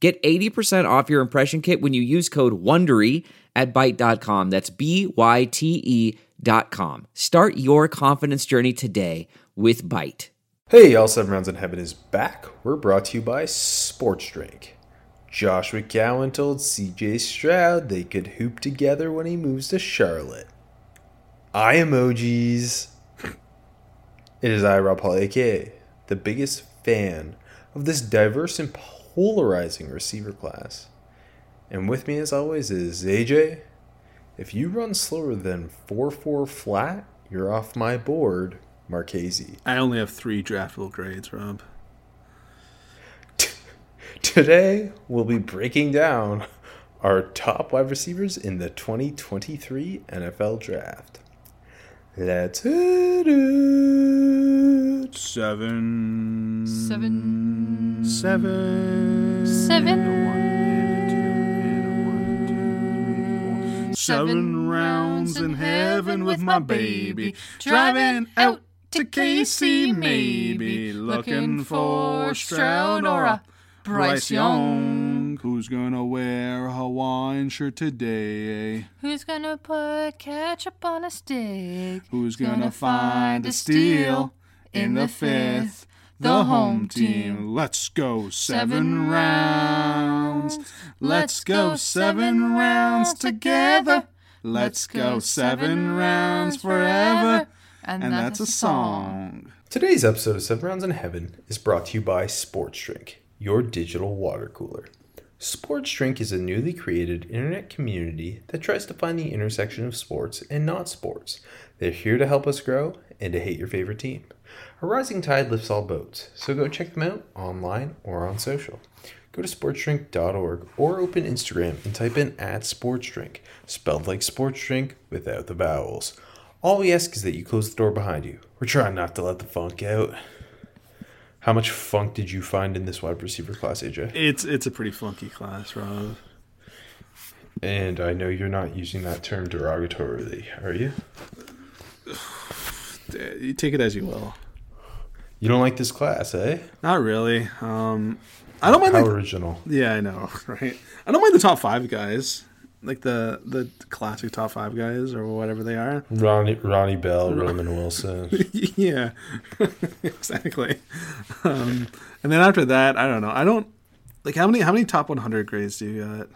Get 80% off your impression kit when you use code WONDERY at Byte.com. That's B-Y-T-E dot com. Start your confidence journey today with Byte. Hey, all seven rounds in heaven is back. We're brought to you by Sports Drink. Josh McCown told CJ Stroud they could hoop together when he moves to Charlotte. I emojis. It is I, Rob Paul, aka the biggest fan of this diverse and polarizing receiver class. And with me, as always, is AJ. If you run slower than 4 4 flat, you're off my board, Marchese. I only have three draftable grades, Rob. Today, we'll be breaking down our top wide receivers in the 2023 NFL Draft. Let's hit it. Seven. Seven. Seven. Seven. And a one, and a two, and a one, two, three, four. Seven rounds in heaven with my baby. Driving out to KC, maybe. Looking for Stroud or a Bryce Young. Who's gonna wear a Hawaiian shirt today? Who's gonna put ketchup on a stick? Who's gonna find a steal in the fifth? The home team. Let's go seven rounds. Let's go seven rounds together. Let's go seven rounds forever. And that's a song. Today's episode of Seven Rounds in Heaven is brought to you by Sports Drink, your digital water cooler. Sports Drink is a newly created internet community that tries to find the intersection of sports and not sports. They're here to help us grow and to hate your favorite team. A rising tide lifts all boats, so go check them out online or on social. Go to sportsdrink.org or open Instagram and type in at sportsdrink, spelled like sports drink without the vowels. All we ask is that you close the door behind you. We're trying not to let the funk out. How much funk did you find in this wide receiver class, AJ? It's it's a pretty funky class, Rob. And I know you're not using that term derogatorily, are you? You take it as you will. You don't like this class, eh? Not really. Um, I don't mind. How The, original. yeah, I know, right? I don't mind the top five guys, like the the classic top five guys or whatever they are. Ronnie, Ronnie Bell, Roman Wilson. yeah, exactly. Um, and then after that, I don't know. I don't like how many how many top 100 grades do you got?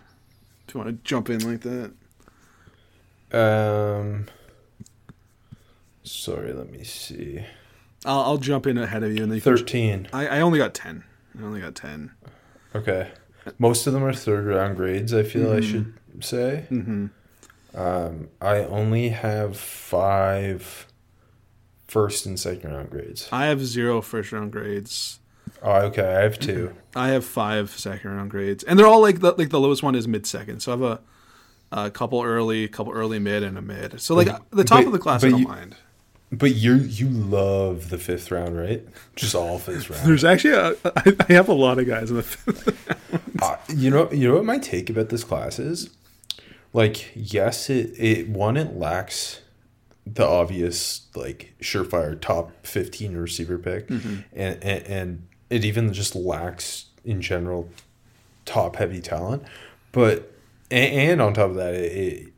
If you want to jump in like that, Um, sorry, let me see. I'll, I'll jump in ahead of you. And then can- 13. I, I only got 10. I only got 10. Okay. Most of them are third round grades, I feel I should say. Mm-hmm. Um, I only have five first and second round grades. I have zero first round grades. Oh, okay. I have two. I have five second round grades, and they're all like the like the lowest one is mid second. So I have a a couple early, couple early mid, and a mid. So like But- the top but- of the class, I don't you- mind. But you you love the fifth round, right? Just all fifth round. There's actually a, I, I have a lot of guys in the. Uh, you know, you know what my take about this class is? Like, yes, it it one it lacks the obvious like surefire top fifteen receiver pick, mm-hmm. and, and and it even just lacks in general top heavy talent. But and, and on top of that, it, it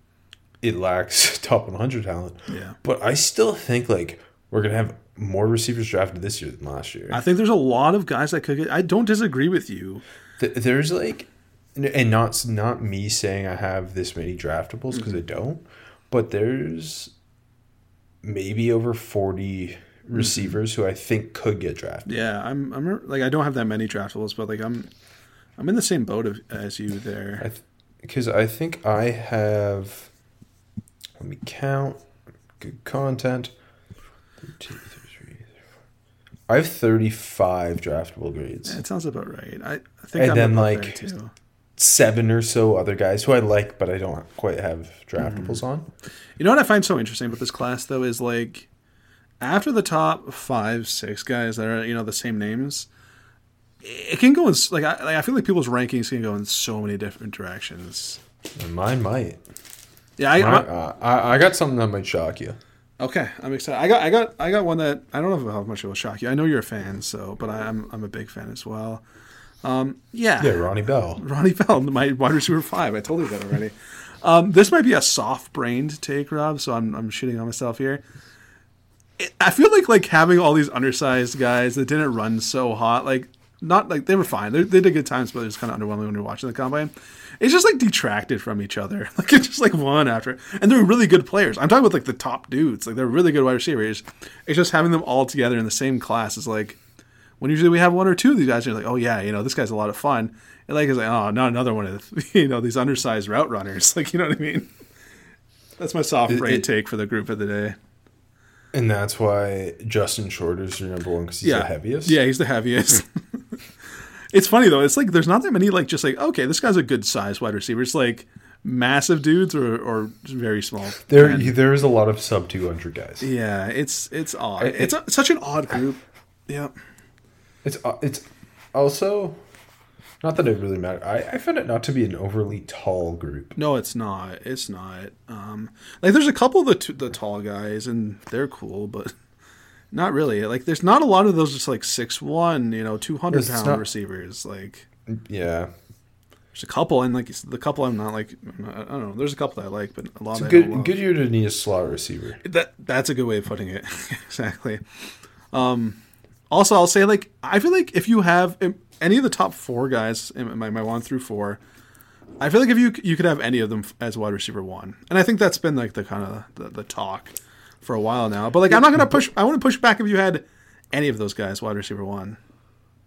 it lacks top one hundred talent. Yeah. But I still think like we're gonna have more receivers drafted this year than last year. I think there's a lot of guys that could get. I don't disagree with you. Th- there's like and not not me saying I have this many draftables because I mm-hmm. don't, but there's maybe over 40 mm-hmm. receivers who I think could get drafted. Yeah, I'm. I'm like I don't have that many draftables, but like I'm. I'm in the same boat of, as you there. Because I think I have let me count good content. Two, three, three, four. I have 35 draftable grades. Yeah, It sounds about right. I, I think And I'm then, like, there, too. Seven or so other guys who I like, but I don't quite have draftables Mm-hmm. on. You know what I find so interesting about this class though is like after the top five, six guys that are you know the same names, it can go in like I, like I feel like people's rankings can go in so many different directions. And mine might. Yeah, I, uh, I, I got something that might shock you. okay, I'm excited. I got I got I got one that I don't know how much it will shock you. I know you're a fan, so but I, I'm I'm a big fan as well. Um, yeah, Yeah, Ronnie Bell. Ronnie Bell, my wide receiver five. I told you that already. Um, this might be a soft-brained take, Rob. So I'm I'm shitting on myself here. It, I feel like like having all these undersized guys that didn't run so hot, like not like they were fine. They, they did good times, but it was kind of underwhelming when you're watching the combine. It's just like detracted from each other. Like it's just like one after, and they're really good players. I'm talking about like the top dudes. Like they're really good wide receivers. It's just having them all together in the same class is like when usually we have one or two of these guys, and you're like, oh yeah, you know, this guy's a lot of fun. And like, it's like, oh, not another one of you know these undersized route runners. Like, you know what I mean? That's my soft brain take for the group of the day. And that's why Justin Shorter's your number one because he's yeah, the heaviest. Yeah, he's the heaviest. it's funny though. It's like there's not that many like just like okay, this guy's a good size wide receiver. It's like massive dudes or or very small. There, men. there is a lot of sub 200 guys. yeah, it's it's odd. It- it's a, such an odd group. Yeah. It's uh, it's also not that it really matters. I, I found it not to be an overly tall group. No, it's not. It's not. Um, like there's a couple of the t- the tall guys, and they're cool, but not really. Like there's not a lot of those just like six one, you know, two hundred pound not- receivers. Like Yeah, there's a couple, and like the couple I'm not like I don't know. There's a couple that I like, but a lot it's a of good love. good year to need a slot receiver. That that's a good way of putting it. exactly. Um, also, I'll say like I feel like if you have any of the top four guys in my, my one through four, I feel like if you you could have any of them as wide receiver one, and I think that's been like the kind of the, the talk for a while now. But like I'm not gonna push. I want to push back if you had any of those guys wide receiver one.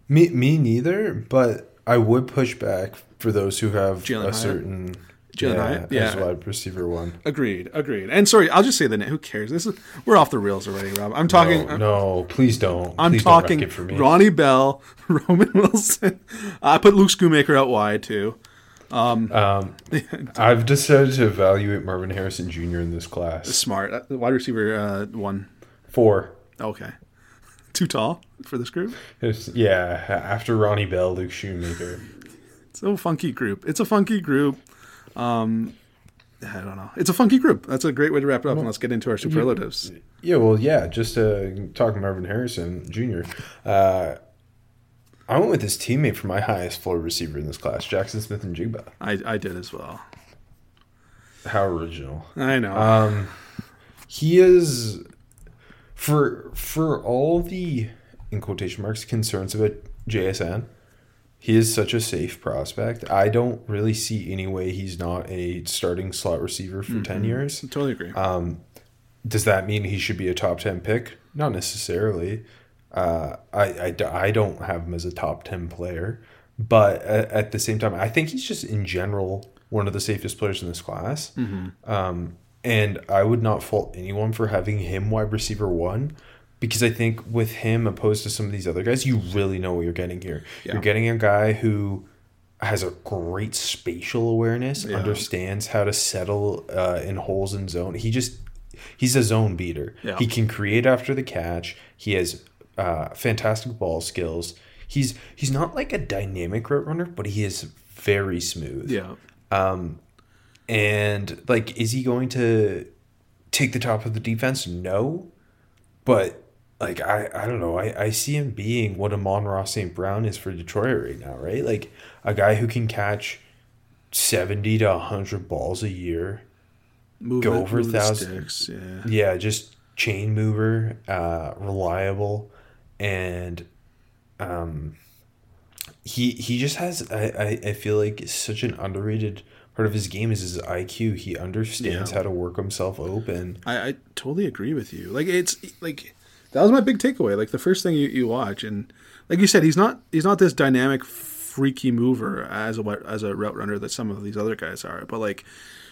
Me me neither, but I would push back for those who have Jalin a Hyatt? certain Jalin yeah, Yeah. wide receiver one. Agreed. Agreed. And sorry, I'll just say the name. Who cares? This is we're off the rails already, Rob. I'm talking. no, no, please don't. I'm Please don't talking me. Ronnie Bell, Roman Wilson. I put Luke Schoonmaker out wide too. Um, I've decided to evaluate Marvin Harrison Jr. in this class. Smart. Uh, Wide receiver uh, one. Four. Okay. Too tall for this group. It's- yeah, after Ronnie Bell, Luke Schoonmaker. It's a funky group. It's a funky group. Um, I don't know. It's a funky group. That's a great way to wrap it up. and let's get into our superlatives. Yeah, well, yeah, just uh, talking Marvin Harrison Jr. Uh, I went with his teammate for my highest floor receiver in this class, Jaxon Smith-Njigba. I, I did as well. How original. I know. Um, he is for for all the in quotation marks concerns about JSN. He is such a safe prospect. I don't really see any way he's not a starting slot receiver for ten years. totally agree. Um, does that mean he should be a top 10 pick? Not necessarily. Uh, I, I, I don't have him as a top 10 player. But at, at the same time, I think he's just in general one of the safest players in this class. Um, and I would not fault anyone for having him wide receiver one because I think with him, opposed to some of these other guys, you really know what you're getting here. Yeah. You're getting a guy who has a great spatial awareness, Yeah. understands how to settle uh, in holes in zone. He just he's a zone beater. Yeah. He can create after the catch. He has uh, fantastic ball skills. He's he's not like a dynamic route runner, but he is very smooth. yeah. Um, And like, is he going to take the top of the defense? No, but like I, I don't know. I, I see him being what Amon-Ra St. Brown is for Detroit right now, right? Like a guy who can catch seventy to hundred balls a year. Move Go over thousand- sticks, Yeah. Yeah, just chain mover, uh, reliable, and um, he he just has. I, I I feel like such an underrated part of his game is his IQ. He understands Yeah. how to work himself open. I, I totally agree with you. Like it's like that was my big takeaway. Like the first thing you, you watch, and like you said, he's not he's not this dynamic, freaky mover as a as a route runner that some of these other guys are. But like,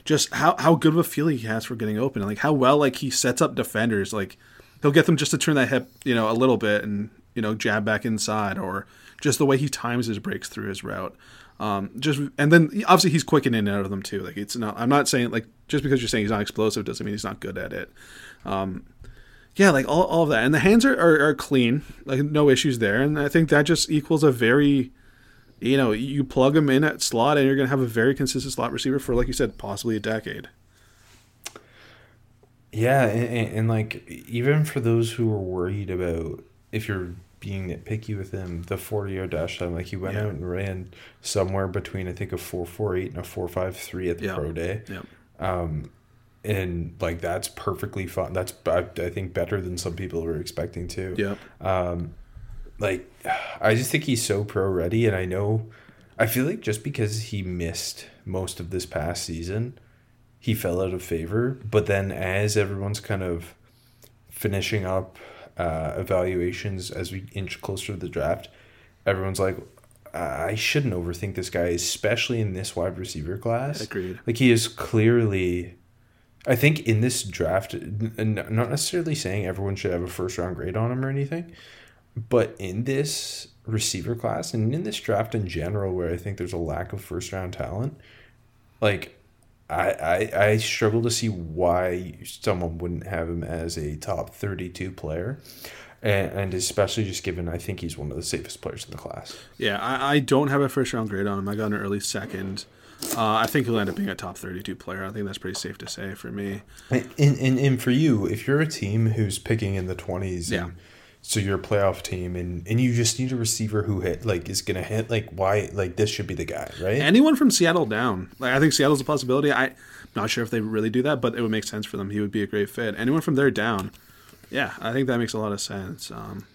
just how how good of a feel he has for getting open, and like how well like he sets up defenders. Like he'll get them just to turn that hip, you know, a little bit, and you know, jab back inside, or just the way he times his breaks through his route. Um, just and then obviously he's quick in and out of them too. Like it's not. I'm not saying like just because you're saying he's not explosive doesn't mean he's not good at it. Um, yeah, like all, all of that, and the hands are, are, are clean, like no issues there, and I think that just equals a very, you know, you plug them in at slot, and you're gonna have a very consistent slot receiver for, like you said, possibly a decade. Yeah, and, and, like even for those who are worried about if you're being nitpicky with him, the forty yard dash time, like he went Yeah. out and ran somewhere between I think a four four eight and a four five three at the Yeah. pro day. Yeah, Um, and like that's perfectly fine. That's I, I think better than some people were expecting too. yeah, Um, like I just think he's so pro ready, and I know I feel like just because he missed most of this past season, he fell out of favor. But then as everyone's kind of finishing up uh, evaluations as we inch closer to the draft, everyone's like, I shouldn't overthink this guy, especially in this wide receiver class. Agreed. Like he is clearly. I think in this draft, not necessarily saying everyone should have a first round grade on him or anything, but in this receiver class and in this draft in general, where I think there's a lack of first round talent, like I, I I struggle to see why someone wouldn't have him as a top 32 player. And, and especially just given I think he's one of the safest players in the class. yeah. I, I don't have a first round grade on him. I got an early second. Uh, I think he'll end up being a top 32 player. I think that's pretty safe to say for me. And, and, and for you, if you're a team who's picking in the 20s, Yeah. and so you're a playoff team and, and you just need a receiver who hit, like, is going to hit, like, why, like, this should be the guy, right? Anyone from Seattle down. Like I think Seattle's a possibility. I, am not sure if they really do that, but it would make sense for them. He would be a great fit. Anyone from there down. Yeah, I think that makes a lot of sense. Um,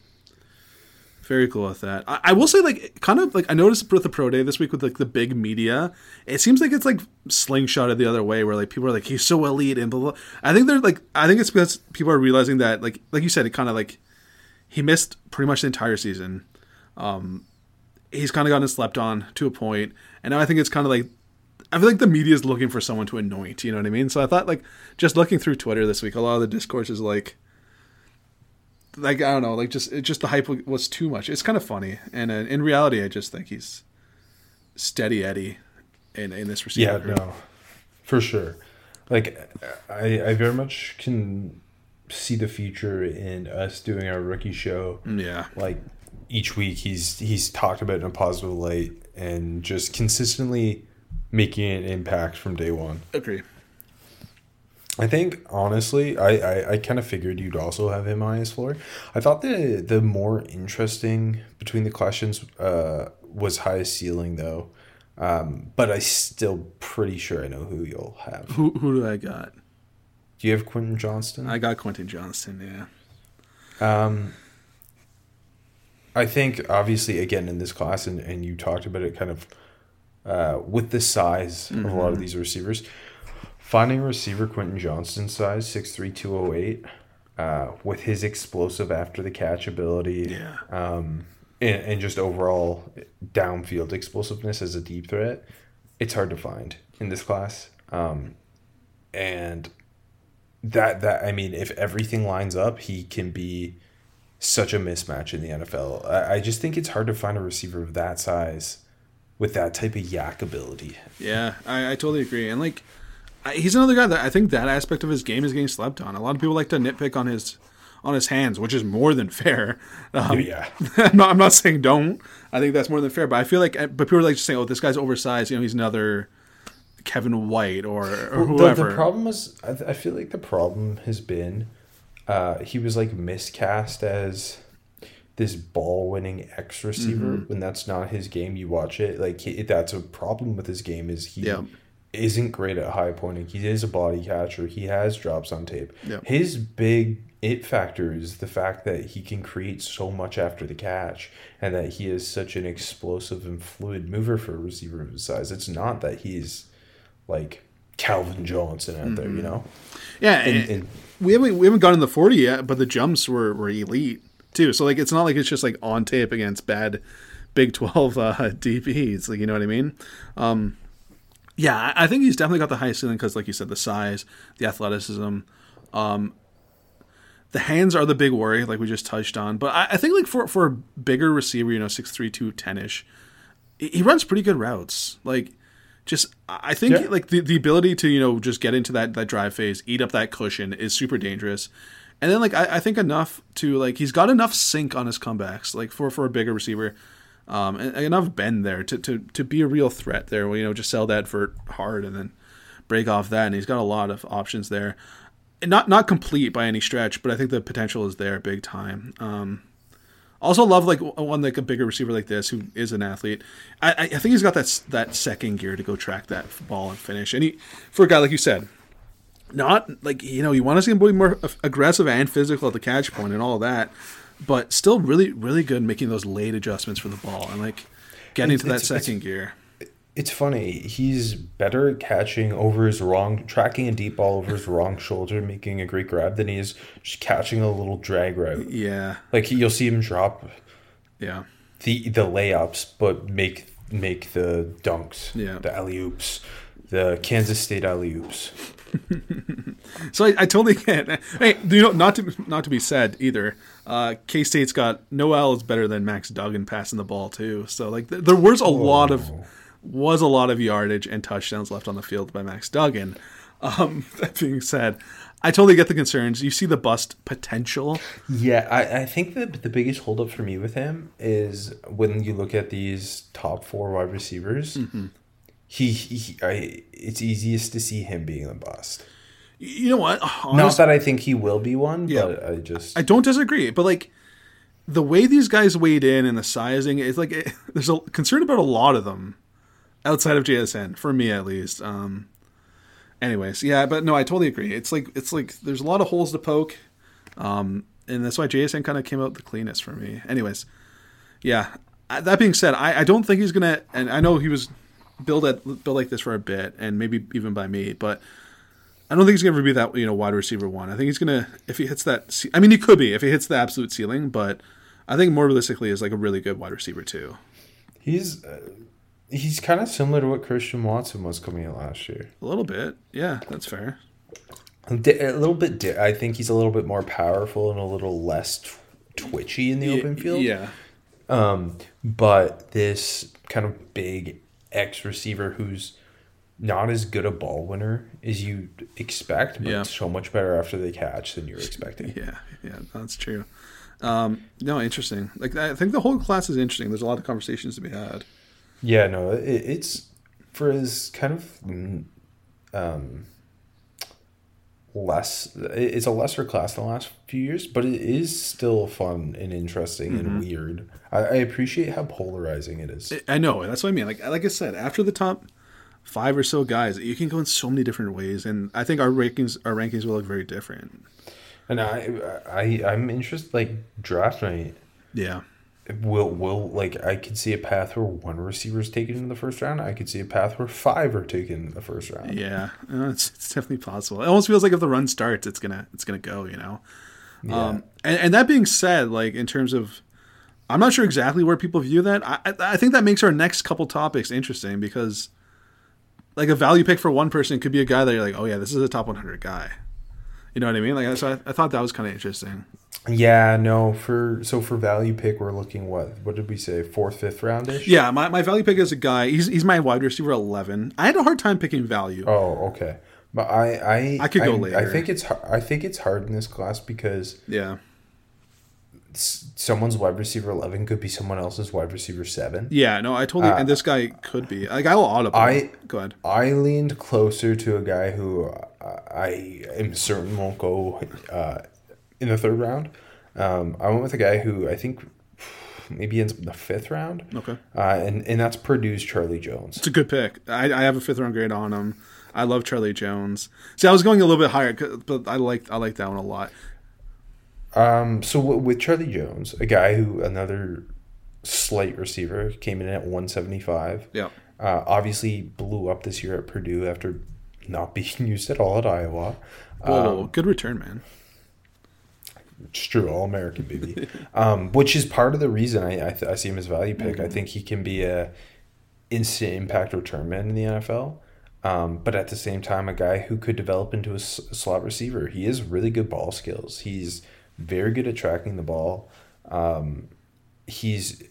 very cool with that. I, I will say, like, kind of like I noticed with the pro day this week with like the big media, it seems like it's like slingshotted the other way, where like people are like he's so elite and blah blah. I think they're like I think it's because people are realizing that like like you said, it kind of like he missed pretty much the entire season. Um, he's kind of gotten slept on to a point, and now I think it's kind of like I feel like the media is looking for someone to anoint. You know what I mean? So I thought like just looking through Twitter this week, a lot of the discourse is like, like I don't know, like just it just the hype was too much. It's kind of funny, and uh, in reality, I just think he's steady Eddie in in this receiver. yeah, no, for sure. Like, I, I very much can see the future in us doing our rookie show. yeah, like each week he's he's talked about in a positive light and just consistently making an impact from day one. agree. I think honestly, I I, I kind of figured you'd also have him on his floor. I thought the the more interesting between the questions uh, was highest ceiling though, um, but I still pretty sure I know who you'll have. Who who do I got? Do you have Quentin Johnston? I got Quentin Johnston. Yeah. Um, I think obviously again in this class, and, and you talked about it kind of uh, with the size of a lot of these receivers. Finding a receiver Quentin Johnston size 6'3", 208, uh, with his explosive after the catch ability, Yeah. um, and, and just overall downfield explosiveness as a deep threat, it's hard to find in this class. Um, and that that I mean, if everything lines up, he can be such a mismatch in the NFL. I, I just think it's hard to find a receiver of that size with that type of YAC ability. Yeah, I, I totally agree. And like, he's another guy that I think that aspect of his game is getting slept on. A lot of people like to nitpick on his on his hands, which is more than fair. Um, yeah. I'm, not, I'm not saying don't. I think that's more than fair. But I feel like, but people are like just saying, "Oh, this guy's oversized." You know, he's another Kevin White or, or whoever. the problem is, I, I feel like the problem has been uh, he was like miscast as this ball winning X receiver when that's not his game. You watch it, like he, that's a problem with his game. Is he Yeah. Isn't great at high pointing. He is a body catcher. He has drops on tape. Yeah. His big it factor is the fact that he can create so much after the catch and that he is such an explosive and fluid mover for a receiver of his size. It's not that he's like Calvin Johnson out there, you know? yeah, And, and, and we haven't we haven't gotten the forty yet, but the jumps were were elite too. So like, it's not like it's just like on tape against bad Big Twelve uh, DBs. Like, you know what I mean? Um, yeah, I think he's definitely got the highest ceiling because, like you said, the size, the athleticism. Um, The hands are the big worry, like we just touched on. But I, I think like for for a bigger receiver, you know, 6'3", 210 ish, he he runs pretty good routes. Like just I think Yeah. like the, the ability to, you know, just get into that that drive phase, eat up that cushion is super dangerous. And then like I, I think enough to like he's got enough sink on his comebacks, like for for a bigger receiver. Um, and, enough bend there to, to, to be a real threat there. You know, just sell that for hard and then break off that, and he's got a lot of options there. And not not complete by any stretch, but I think the potential is there big time. Um, also love like one like a bigger receiver like this who is an athlete. I, I I think he's got that that second gear to go track that ball and finish. And he for a guy like you said, not like you know you want to see him be more aggressive and physical at the catch point and all that, but still really really good making those late adjustments for the ball and like getting It's- to that it's- it's- second gear. It's funny. He's better at catching over his wrong, tracking a deep ball over his wrong shoulder, making a great grab than he is just catching a little drag route. Yeah, Like you'll see him drop yeah, the the layups, but make make the dunks, Yeah. the alley oops, the Kansas State alley oops. So I, I totally get. Hey, you know, not to not to be said either. Uh, K State's got Noel is better than Max Duggan passing the ball too. So like th- there was a lot of was a lot of yardage and touchdowns left on the field by Max Duggan. Um, that being said, I totally get the concerns. You see the bust potential. Yeah, I, I think that the biggest holdup for me with him is when you look at these top four wide receivers. Mm-hmm. He, he, I, it's easiest to see him being the boss. You know what? Not Honest- that I think he will be one, Yeah. but I just I don't disagree, but like the way these guys weighed in and the sizing, it's like it, there's a concern about a lot of them outside of JSN for me at least. Um, anyways, yeah, but no, I totally agree. It's like it's like there's a lot of holes to poke, um, and that's why JSN kind of came out the cleanest for me. Anyways, yeah. That being said, I, I don't think he's gonna, and I know he was built at built like this for a bit, and maybe even by me, but I don't think he's going to be that you know wide receiver one. I think he's going to if he hits that. I mean, he could be if he hits the absolute ceiling, but I think more realistically is like a really good wide receiver too. he's uh, he's kind of similar to what Christian Watson was coming out last year. A little bit, yeah, that's fair. A little bit. Di- I think he's a little bit more powerful and a little less tw- twitchy in the open field. Yeah, Um, but this kind of big X receiver who's not as good a ball winner as you expect, but Yeah. so much better after they catch than you're expecting. yeah, yeah, that's true. Um, no, interesting. Like I think the whole class is interesting. There's a lot of conversations to be had. Yeah, no, it, it's for his kind of mm, um, less. It's a lesser class than the last few years, but it is still fun and interesting and mm-hmm. weird. I, I appreciate how polarizing it is. I know that's what I mean. Like like I said, after the top five or so guys, you can go in so many different ways, and I think our rankings our rankings will look very different. And I, I, I'm interested. Like draft night, Yeah. Will will like I could see a path where one receiver is taken in the first round. I could see a path where five are taken in the first round. Yeah, it's, it's definitely possible. It almost feels like if the run starts, it's gonna it's gonna go. You know. Um, and, and that being said, like in terms of, I'm not sure exactly where people view that. I I I think that makes our next couple topics interesting because, like a value pick for one person could be a guy that you're like, oh yeah, this is a top 100 guy. You know what I mean? Like so I, I thought that was kind of interesting. Yeah, no. For so for value pick, we're looking what? What did we say? Fourth, fifth roundish. Yeah, my, my value pick is a guy. He's he's my wide receiver 11. I had a hard time picking value. Oh, okay. But I, I, I could go I, later. I think it's, I think it's hard in this class because Yeah. someone's wide receiver eleven could be someone else's wide receiver seven. Yeah, no, I totally. and this guy could be like I will audible. Uh, I- go ahead. I leaned closer to a guy who uh, I am certain won't go uh, in the third round. Um, I went with a guy who I think maybe ends up in the fifth round. Okay. Uh, and and that's Purdue's Charlie Jones. It's a good pick. I, I have a fifth round grade on him. I love Charlie Jones. See, I was going a little bit higher, but I like I like that one a lot. Um, so w- with Charlie Jones, a guy who another slight receiver came in at one seventy five. Yeah. Uh, obviously blew up this year at Purdue after not being used at all at Iowa. Whoa, Um, good return, man. It's true, all American baby. um, which is part of the reason I I, th- I see him as value pick. I think he can be a instant impact return man in the NFL. Um, but at the same time, a guy who could develop into a s- slot receiver. He has really good ball skills. He's very good at tracking the ball. Um, he's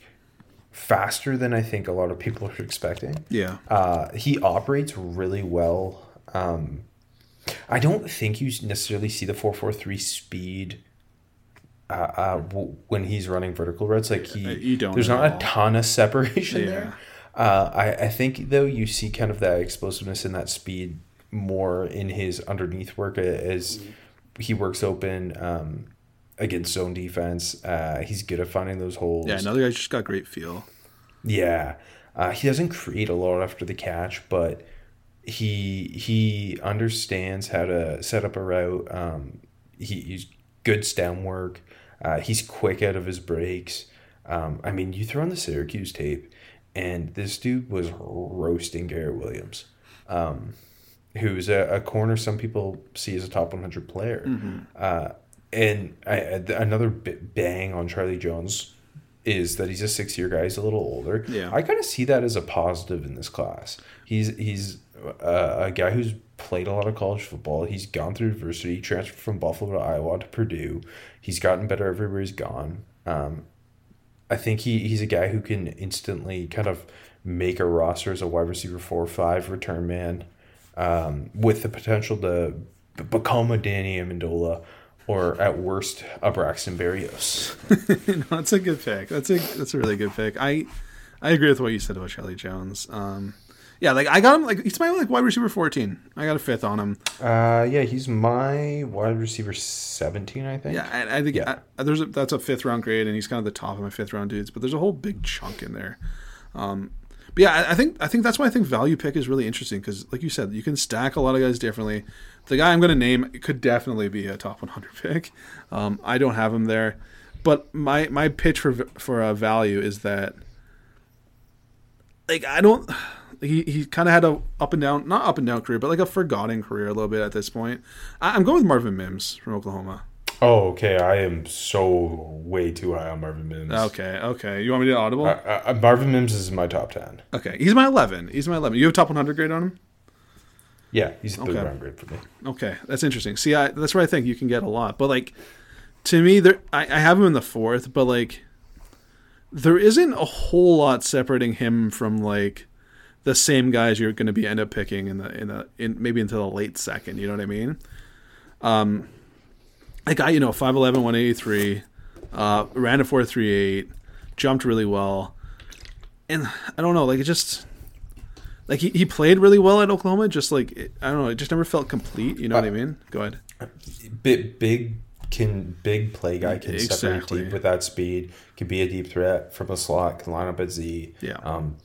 faster than I think a lot of people are expecting. Yeah. Uh, he operates really well. Um, I don't think you necessarily see the four four three speed uh, uh, w- when he's running vertical routes. Like he, Uh, you don't there's not all. a ton of separation Yeah. there. Uh, I, I think though you see kind of that explosiveness and that speed more in his underneath work as he works open um, against zone defense. Uh, he's good at finding those holes. Yeah, another guy's just got great feel. Yeah, uh, he doesn't create a lot after the catch, but he he understands how to set up a route. Um, he, he's good stem work. Uh, he's quick out of his breaks. Um, I mean, you throw on the Syracuse tape, and this dude was roasting Garrett Williams, um, who's a, a corner some people see as a top 100 player. Uh, and I, another bang on Charlie Jones is that he's a six year guy. He's a little older. Yeah. I kind of see that as a positive in this class. He's he's a, a guy who's played a lot of college football. He's gone through adversity. Transferred from Buffalo to Iowa to Purdue. He's gotten better everywhere he's gone. Um, I think he, he's a guy who can instantly kind of make a roster as a wide receiver four or five return man um, with the potential to b- become a Danny Amendola or at worst a Braxton Berrios. no, that's a good pick. That's a that's a really good pick. I I agree with what you said about Charlie Jones. Um, yeah, like I got him like he's my like wide receiver fourteen. I got a fifth on him. Uh, yeah, he's my wide receiver 17, I think. Yeah, I, I think Yeah. I, there's a, that's a fifth round grade, and he's kind of the top of my fifth round dudes. But there's a whole big chunk in there. Um, but yeah, I, I think I think that's why I think value pick is really interesting because, like you said, you can stack a lot of guys differently. The guy I'm going to name could definitely be a top 100 pick. Um, I don't have him there, but my my pitch for for uh, value is that like I don't. He, he kind of had a up and down, not up and down career, but like a forgotten career a little bit at this point. I, I'm going with Marvin Mims from Oklahoma. Oh, okay. I am so way too high on Marvin Mims. Okay, okay. You want me to audible? Uh, uh, Marvin Mims is my top 10. okay, he's my 11. He's my 11. You have top 100 grade on him? Yeah, he's a third Okay. round grade for me. Okay, that's interesting. See, I, that's where I think you can get a lot. But like, to me, there I, I have him in the fourth, but like, there isn't a whole lot separating him from like the same guys you're going to be end up picking in the in the in maybe into the late second. You know what I mean? Um, I got you know, 5'11", 183, uh, ran a four three eight, jumped really well, and I don't know, like it just. Like he, he played really well at Oklahoma, just like it, I don't know, it just never felt complete. You know what I mean? Go ahead. Big, big can big play guy can separate deep with that speed. Can be a deep threat from a slot. Can line up at Z. Yeah. Um,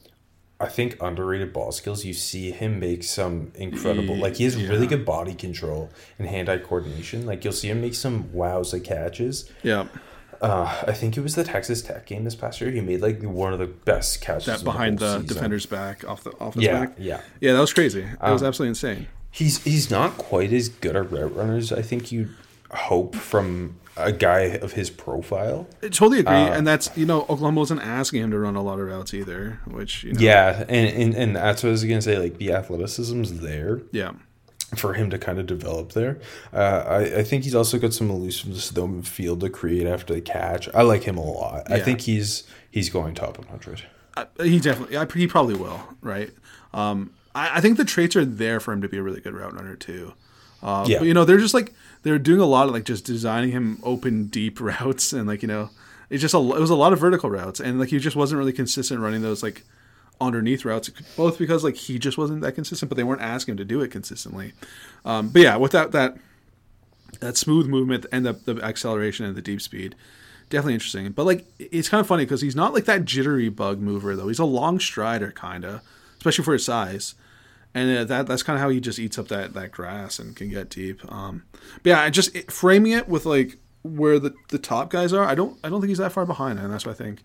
I think underrated ball skills. You see him make some incredible. Like he has yeah. really good body control and hand-eye coordination. Like you'll see him make some wowza catches. Yeah, Uh, I think it was the Texas Tech game this past year. He made like one of the best catches that behind whole the defender's back off the off his Yeah, back. yeah. yeah, that was crazy. That was Um, absolutely insane. He's he's not quite as good a route runner as I think you hope from a guy of his profile. I totally agree, uh, and that's you know Oklahoma wasn't asking him to run a lot of routes either, which you know, Yeah, and, and and that's what I was gonna say. Like the athleticism's there yeah, for him to kind of develop there. Uh, I I think he's also got some elusiveness though in field to create after the catch. I like him a lot. I think he's he's going top 100. I, he definitely, I, he probably will, right? Um, I, I think the traits are there for him to be a really good route runner too. Uh, Yeah. but you know they're just like they're doing a lot of like just designing him open deep routes and like you know it's just a it was a lot of vertical routes and like he just wasn't really consistent running those like underneath routes both because like he just wasn't that consistent but they weren't asking him to do it consistently. Um, but yeah without that that smooth movement and the, the acceleration and the deep speed definitely interesting. But like it's kind of funny because he's not like that jittery bug mover though. He's a long strider kind of especially for his size and uh, that that's kind of how he just eats up that that grass and can get deep um but yeah just it, framing it with like where the the top guys are i don't i don't think he's that far behind and that's what i think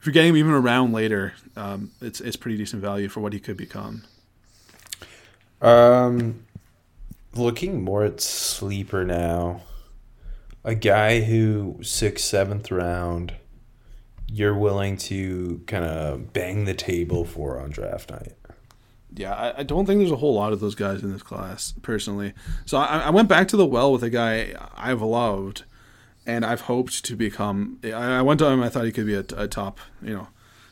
if you're getting him even around later um it's it's pretty decent value for what he could become Um, looking more at sleeper now, a guy who sixth, seventh round, you're willing to kind of bang the table for on draft night. Yeah, I, I don't think there's a whole lot of those guys in this class, personally. So I, I went back to the well with a guy I've loved, and I've hoped to become. I, went to him. I thought he could be a, a top, you know,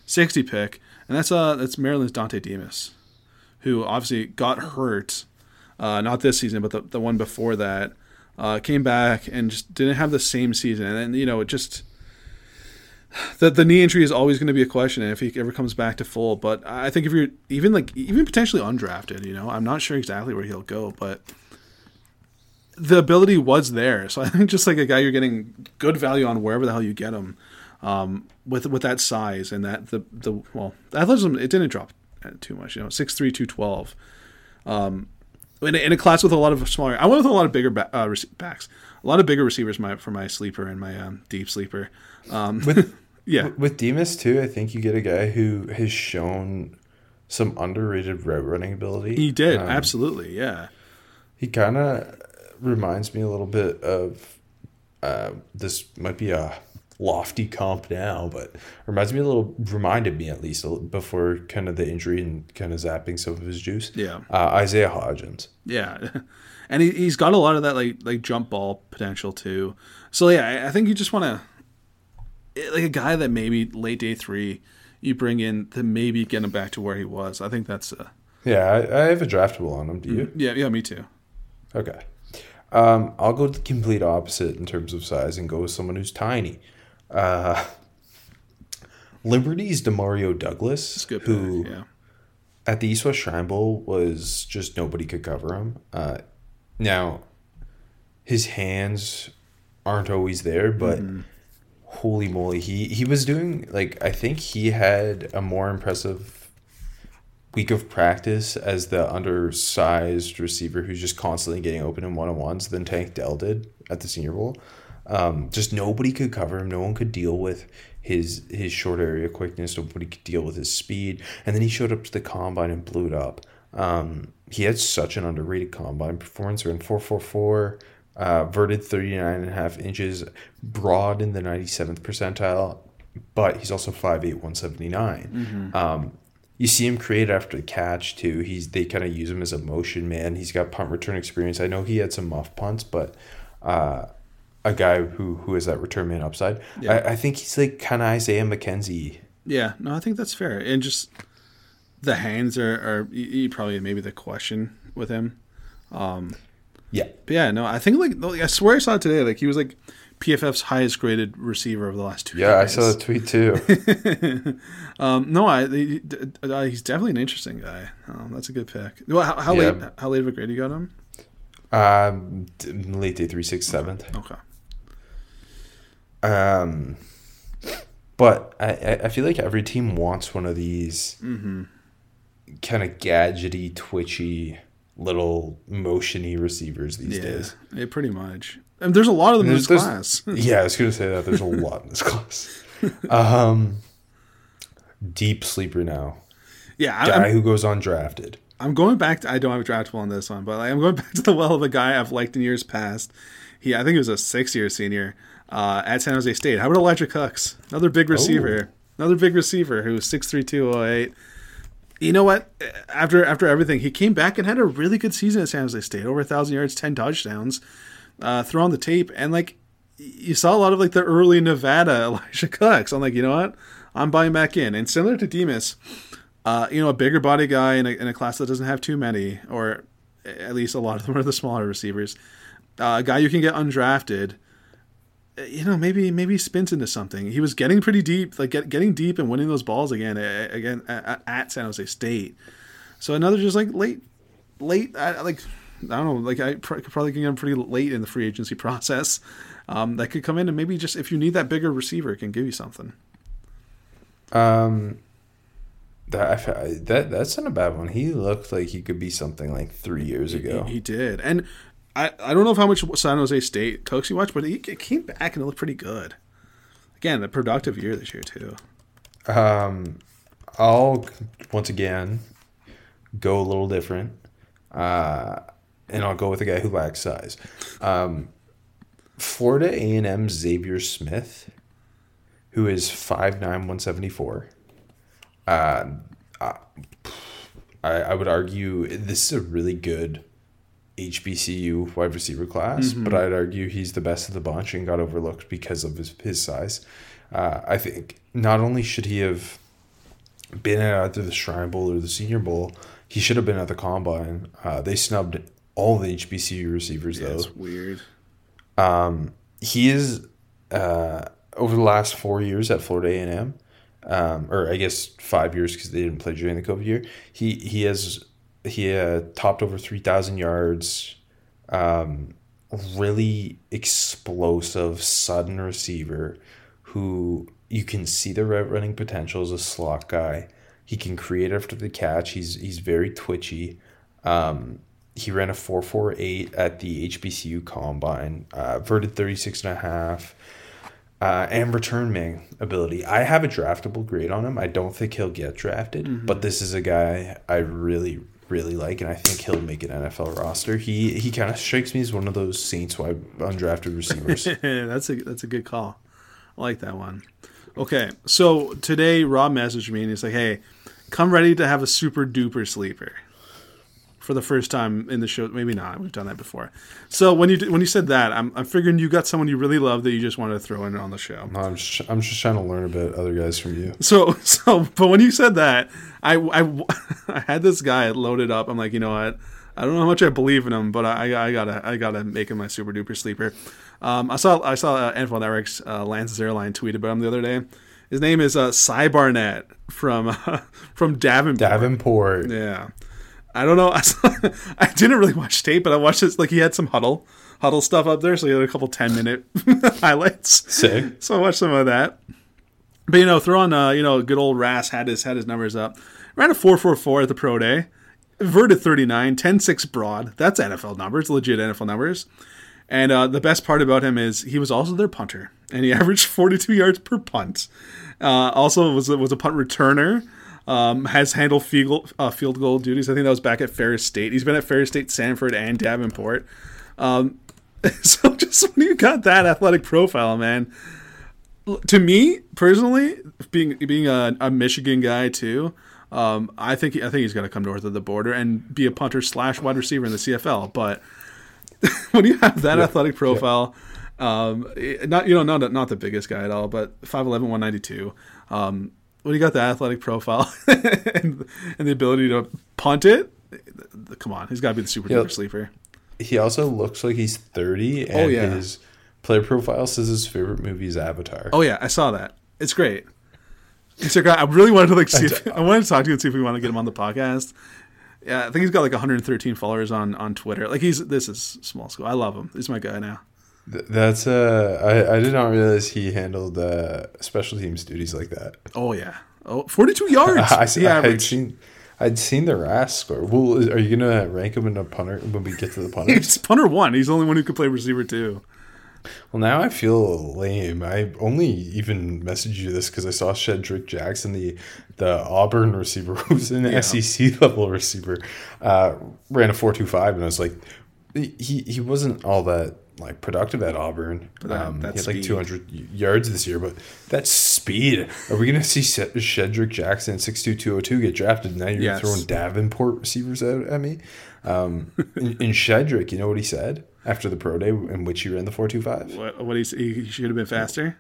sixty pick, and that's uh that's Maryland's Dontay Demus, who obviously got hurt, uh, not this season, but the the one before that, uh, came back and just didn't have the same season, and then you know it just. The, the knee injury is always going to be a question if he ever comes back to full. But I think if you're even like even potentially undrafted, you know, I'm not sure exactly where he'll go, but the ability was there. So I think just like a guy you're getting good value on wherever the hell you get him, um, with with that size and that the the well the athleticism it didn't drop too much. You know, six three two twelve. Um, in a, in a class with a lot of smaller, I went with a lot of bigger ba- uh, backs, a lot of bigger receivers my, for my sleeper and my um, deep sleeper. Um, With yeah, with Demus too, I think you get a guy who has shown some underrated route running ability. he did Um, absolutely. Yeah, He kind of reminds me a little bit of uh, this might be a lofty comp now, but reminds me a little reminded me at least before kind of the injury and kind of zapping some of his juice. Yeah. uh, Isaiah Hodgins. yeah, and he, he's got a lot of that like like jump ball potential too. So yeah, I, I think you just want to like a guy that maybe late day three you bring in to maybe get him back to where he was. I think that's uh, Yeah, I, I have a draftable on him. Do you? yeah yeah me too. Okay. Um, I'll go the complete opposite in terms of size and go with someone who's tiny. Uh, Liberty's Demario Douglas, good who. Yeah. at the East West Shrine Bowl was just nobody could cover him. Uh, now, his hands aren't always there, but Mm-hmm. Holy moly, he he was doing like I think he had a more impressive week of practice as the undersized receiver who's just constantly getting open in one on ones than Tank Dell did at the Senior Bowl. Um, just nobody could cover him. No one could deal with his his short area quickness. Nobody could deal with his speed. And then he showed up to the combine and blew it up. Um, he had such an underrated combine performance. Ran four four four, uh, verted 39 and a half inches, broad in the 97th percentile, but he's also 5'8", 179. Um, you see him create after the catch too. He's they kind of use him as a motion man. He's got punt return experience. I know he had some muff punts, but uh, a guy who who has that return man upside. Yeah. I, I think he's like kind of Isaiah McKenzie. Yeah, no, I think that's fair. And just the hands are, are you, you probably maybe the question with him. Yeah, But yeah, no, I think like I swear I saw it today. Like he was like PFF's highest graded receiver over the last two yeah, I saw the tweet too. Um, no, I he, uh, he's definitely an interesting guy. Um, that's a good pick. Well, how, how Yeah. late? How late of a grade you got him? um, late day three six seventh. Okay. Um, but I, I- I feel like every team wants one of these Mm-hmm. kind of gadgety, twitchy, little motiony receivers these Yeah, days. yeah, pretty much. And there's a lot of them in this class. yeah, I was gonna say that. There's a lot in this class. Um, deep sleeper now. yeah, I, Guy I'm, who goes undrafted. I'm going back to. I don't have a draftable on this one, but like, I'm going back to the well of a guy I've liked in years past. He, I think he was a six-year senior uh, at San Jose State. How about Elijah Cooks? Another big receiver. Another big receiver who's six three two oh eight. You know what? After after everything, he came back and had a really good season at San Jose State. Over a thousand yards, ten touchdowns. Uh, throw on the tape, and like you saw a lot of like the early Nevada Elijah Cooks. I'm like, you know what? I'm buying back in. And similar to Demus, uh, you know, a bigger body guy in a, in a class that doesn't have too many, or at least a lot of them are the smaller receivers. Uh, a guy you can get undrafted. Uh, You know, maybe maybe he spins into something. He was getting pretty deep, like get, getting deep and winning those balls again, again at, San Jose State. So another just like late, late, like I don't know, like I probably get him pretty late in the free agency process. Um, that could come in and maybe just if you need that bigger receiver, it can give you something. Um, that I that that's not a bad one. He looked like he could be something like three years ago. He, he did, and I, I don't know how much San Jose State Cooks you watched, but he came back and it looked pretty good. Again, a productive year this year too. Um, I'll once again go a little different, uh, and I'll go with a guy who lacks size. Um, Florida A and M Xavier Smith, who is five nine one seventy four. Uh, I, I would argue this is a really good HBCU wide receiver class, but I'd argue he's the best of the bunch and got overlooked because of his, his size. Uh, I think not only should he have been at either the Shrine Bowl or the Senior Bowl, he should have been at the Combine. Uh, they snubbed all the HBCU receivers, though That's weird. he is uh, over the last four years at Florida A and M, um, or I guess five years because they didn't play during the COVID year. He he has he uh, topped over three thousand yards. Um, really explosive, sudden receiver who you can see the route running potential as a slot guy. He can create after the catch. He's he's very twitchy. Um, he ran a 448 at the HBCU combine, uh, verted 36 and a half, uh, and return man ability. I have a draftable grade on him. I don't think he'll get drafted, but this is a guy I really, really like, and I think he'll make an NFL roster. He he kind of strikes me as one of those Saints wide undrafted receivers. that's a that's a good call. I like that one. Okay, so today Rob messaged me and he's like, "Hey, come ready to have a super duper sleeper." For the first time in the show, maybe not. We've done that before. So when you when you said that, I'm, I'm figuring you got someone you really love that you just wanted to throw in on the show. I'm just, I'm just trying to learn about other guys from you. So so, but when you said that, I I, I had this guy loaded up. I'm like, you know what? I don't know how much I believe in him, but I, I gotta I gotta make him my super duper sleeper. Um, I saw I saw uh, NFL Network's uh, Lance Zierlein tweet about him the other day. His name is uh, Cy Barnett from uh, from Davenport. Davenport. Yeah. I don't know. I, saw, I didn't really watch tape, but I watched this. Like he had some huddle, huddle stuff up there, so he had a couple ten minute highlights. Sick. So I watched some of that. But you know, throw on uh, you know, good old RAS had his had his numbers up. Ran a four four four at the pro day. Verted 39, 10-6 broad. That's NFL numbers, legit NFL numbers. And uh, the best part about him is he was also their punter, and he averaged 42 yards per punt. Uh, also was was a punt returner. Um, has handled field uh, field goal duties. I think that was back at Ferris State. He's been at Ferris State, Sanford, and Davenport. Um, so just when you got that athletic profile, man, to me personally, being being a, a Michigan guy too, um, I think I think he's going to come north of the border and be a punter slash wide receiver in the CFL. But when you have that athletic profile, um, not you know not not the biggest guy at all, but 5'11", 192. Um, when you got the athletic profile and, and the ability to punt it, come on, he's got to be the super duper sleeper. He also looks like he's 30, and Oh, yeah. his player profile says his favorite movie is Avatar. Oh yeah, I saw that. It's great. It's I really wanted to like see. If, I wanted to talk to you and see if we want to get him on the podcast. Yeah, I think he's got like 113 followers on on Twitter. Like he's this is small school. I love him. He's my guy now. Th- That's uh, I, I did not realize he handled uh, special teams duties like that. Oh yeah. Oh, 42 yards. I, he I had averaged. seen, I'd seen the RAS score. Well, are you gonna rank him in a punter when we get to the punter? He's punter one. He's the only one who could play receiver too. well, now I feel lame. I only even messaged you this because I saw Shedrick Jackson, the the Auburn receiver, who's an SEC level receiver, uh, ran a four two five, and I was like, he he wasn't all that like productive at Auburn. that- um, that he had like speed. two hundred yards this year, but that speed. Are we gonna see Shed- Shedrick Jackson six two two zero two get drafted? Now you're Yes. throwing Davenport receivers out at me. Um, in, in Shedrick, you know what he said after the pro day in which he ran the four two five. What, what he's, he should have been faster.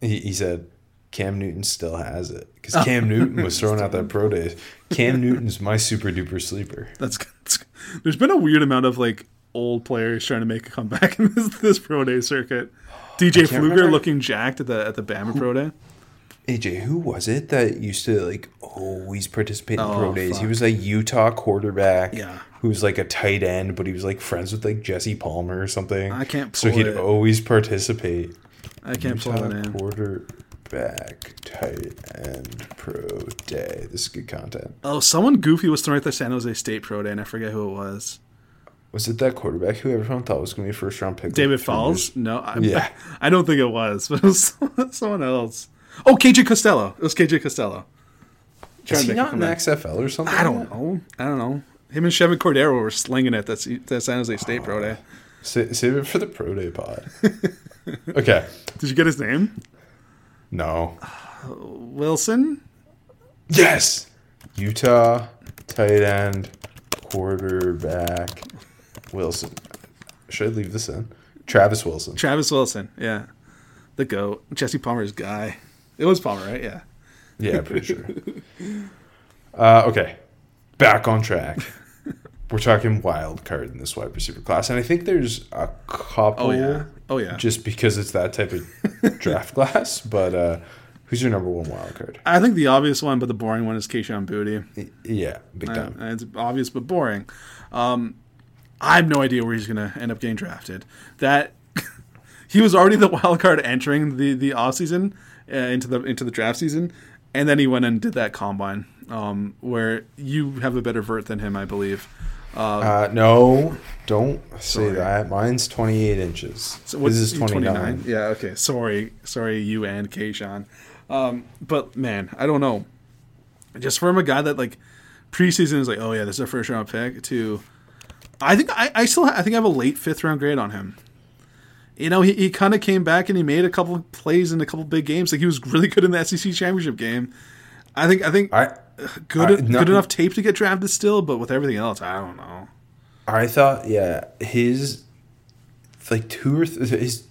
He, he said Cam Newton still has it because Cam Newton was throwing out that pro day. Cam Newton's my super duper sleeper. That's, that's there's been a weird amount of like old players trying to make a comeback in this, this pro day circuit. DJ Fluker remember. looking jacked at the at the Bama pro day. AJ, who was it that used to like always participate in Oh, pro days? He was a Utah quarterback. Yeah. Who was like a tight end, but he was like friends with like Jesse Palmer or something. I can't So he'd it. always participate. I can't pull Utah the name. quarterback tight end pro day. This is good content. Oh, someone goofy was throwing at the San Jose State pro day, and I forget who it was. Was it that quarterback who everyone thought was going to be a first round pick? David Fales? years- No, I, Yeah. I don't think it was, but it was someone else. Oh, KJ Costello. It was KJ Costello. Is he not in comeback. XFL or something? I don't know. I don't know. Him and Chevan Cordeiro were slinging it that that San Jose State pro day. Sa- save it for the pro day pod. okay. Did you get his name? No. Wilson. Yes. Utah tight end quarterback Wilson. Should I leave this in? Travis Wilson. Travis Wilson, yeah, the goat. Jesse Palmer's guy. It was Palmer, right? Yeah. Yeah, pretty sure. Uh, okay, back on track. We're talking wild card in this wide receiver class, and I think there's a couple. Oh yeah. Oh yeah. Just because it's that type of draft class, but uh, who's your number one wild card? I think the obvious one, but the boring one is Kayshon Boutte. Yeah, big Uh, time. it's obvious but boring. Um, I have no idea where he's going to end up getting drafted. That he was already the wild card entering the the off season uh, into the into the draft season, and then he went and did that combine um, where you have a better vert than him, I believe. Uh, no, don't say Sorry. that. Mine's 28 inches. So this is 29. Yeah. Okay. Sorry. Sorry, you and Kayshon. Um, but man, I don't know. Just from a guy that like preseason is like, oh yeah, this is a first round pick. To, I think I, I still I think I have a late fifth round grade on him. You know, he, he kind of came back and he made a couple of plays in a couple big games. Like he was really good in the SEC championship game. I think I think I good I- no- good enough tape to get drafted still, but with everything else, I don't know. I thought, yeah, his like two or th- his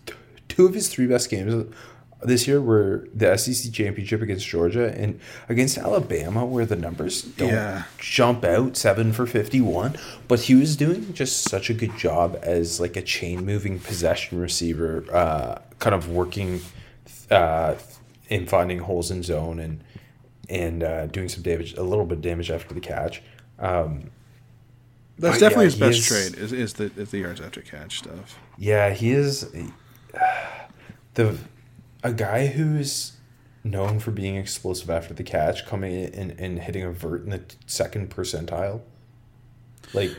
two of his three best games this year were the SEC championship against Georgia and against Alabama, where the numbers don't Yeah. jump out seven for fifty-one. But he was doing just such a good job as like a chain moving possession receiver, uh, kind of working uh, in finding holes in zone and and uh, doing some damage, a little bit of damage after the catch. Um, That's definitely yeah, his best is- trade is, is the is the yards after catch stuff. Yeah, he is the a guy who's known for being explosive after the catch, coming in and, and hitting a vert in the second percentile. Like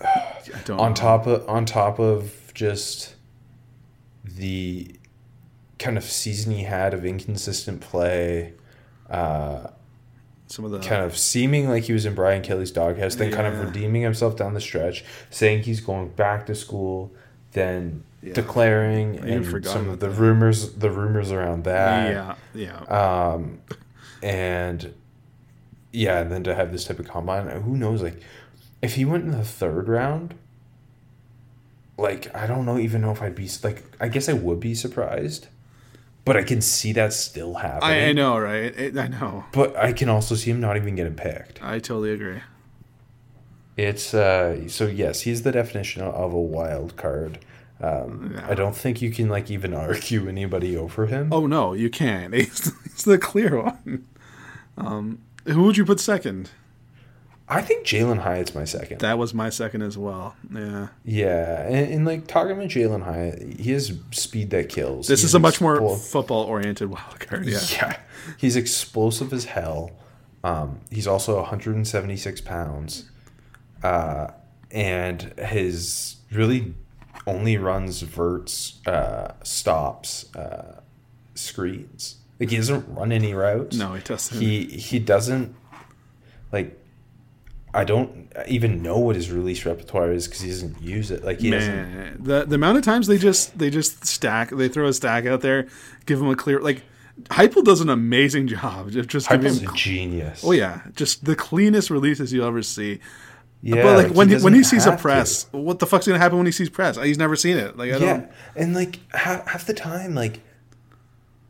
on know. top of on top of just the kind of season he had of inconsistent play, uh, some of the kind of seeming like he was in Brian Kelly's doghouse, then kind of redeeming himself down the stretch, saying he's going back to school, then Yeah. declaring and some of the that. rumors the rumors around that. yeah yeah Um and yeah, and then to have this type of combine, who knows like if he went in the third round, like I don't know even know if I'd be like I guess I would be surprised. But I can see that still happening. I, I know right it, I know But I can also see him not even getting picked. I totally agree. It's uh so yes, he's the definition of a wild card. Um, I don't think you can like even argue anybody over him. Oh no, you can't. He's, he's the clear one. Um, who would you put second? I think Jalin Hyatt's my second. That was my second as well. Yeah, yeah, and, and like talking about Jalin Hyatt, he has speed that kills. this He's is a much more explo- football oriented wild card. Yeah, yeah. he's explosive as hell. Um, he's also 176 pounds, uh, and his really only runs verts, uh, stops, uh, screens. Like he doesn't run any routes. No, he doesn't. He he doesn't like. I don't even know what his release repertoire is because he doesn't use it. Like he doesn't. the the amount of times they just they just stack, they throw a stack out there, give him a clear like. Heupel does an amazing job. Just, just Heupel's him a genius. Oh yeah, just the cleanest releases you'll ever see. Yeah. but like, when he, when he sees a have to. press, what the fuck's gonna happen when he sees press? He's never seen it. Like I yeah, don't. and like half, half the time, like,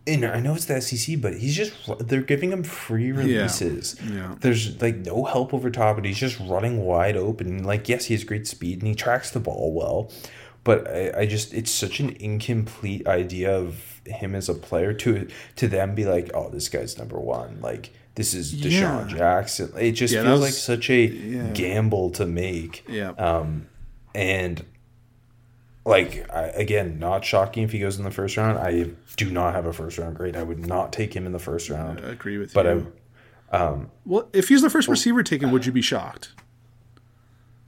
and I know it's the SEC, but he's just they're giving him free releases. Yeah. There's like no help over top, and he's just running wide open. Like, yes, he has great speed and he tracks the ball well, but I, I just it's such an incomplete idea of him as a player to to them be like, oh, this guy's number one. Like. This is DeSean Yeah. Jackson. It just Yeah, feels was- like such a yeah. gamble to make. Yeah. Um, and like I, again, not shocking if he goes in the first round. I do not have a first round grade. I would not take him in the first round. I agree with but you. But I well, if he's the first receiver taken, would you be shocked?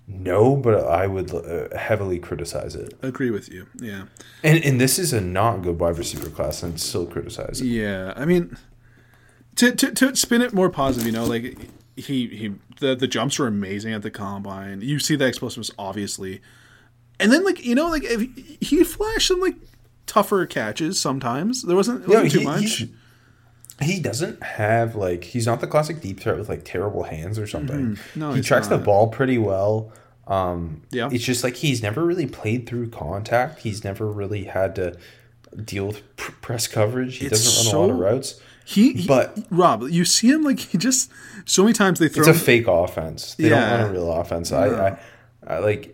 no, but I would uh, heavily criticize it. Agree with you. Yeah. And and this is a not good wide receiver class, and still criticize it. Yeah. I mean, to to, to spin it more positive, you know, like he he the the jumps were amazing at the combine. You see the explosiveness obviously, and then like you know like if he flashed some like tougher catches sometimes. There wasn't, No, wasn't too he, much. he's- he doesn't have like he's not the classic deep threat with like terrible hands or something. Mm-hmm. No, he tracks the ball pretty well. Um, Yeah. it's just like he's never really played through contact. He's never really had to deal with pr- press coverage. He It's doesn't run a lot of routes. He, he But- Rob, you see him like he just so many times they throw It's a him- fake offense. They Yeah. don't want a real offense. I, I, I like.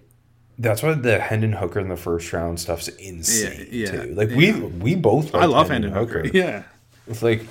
That's why the Hendon Hooker in the first round stuff's insane Yeah, yeah, too. Like we we both. I love Hendon Hooker. Yeah. It's like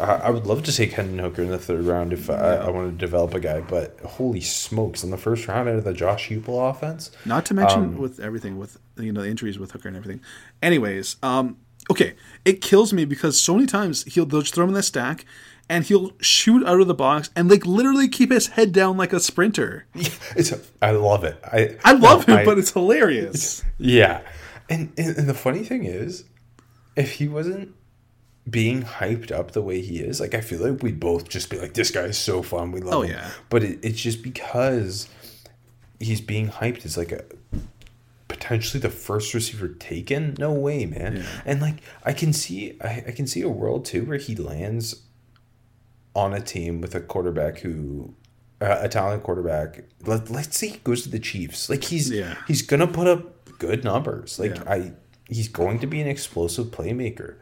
I, would love to take Hendon Hooker in the third round if I, I wanted to develop a guy, but holy smokes! In the first round out of the Josh Heupel offense, Not to mention Um, with everything with you know the injuries with Hooker and everything. Anyways, um, okay, it kills me because so many times he'll they'll just throw him in the stack and he'll shoot out of the box and like literally keep his head down like a sprinter. it's I love it. I I love no, him, I- but it's hilarious. yeah, and, and and the funny thing is, if he wasn't being hyped up the way he is, like I feel like we'd both just be like, "This guy is so fun. We love Oh, him." yeah. But it, it's just because he's being hyped as like a potentially the first receiver taken. No way, man. And like I can see, I, I can see a world too where he lands on a team with a quarterback who. Uh, a talented quarterback. Let, let's say he goes to the Chiefs. Like he's Yeah. he's gonna put up good numbers. Like Yeah. I, he's going to be an explosive playmaker,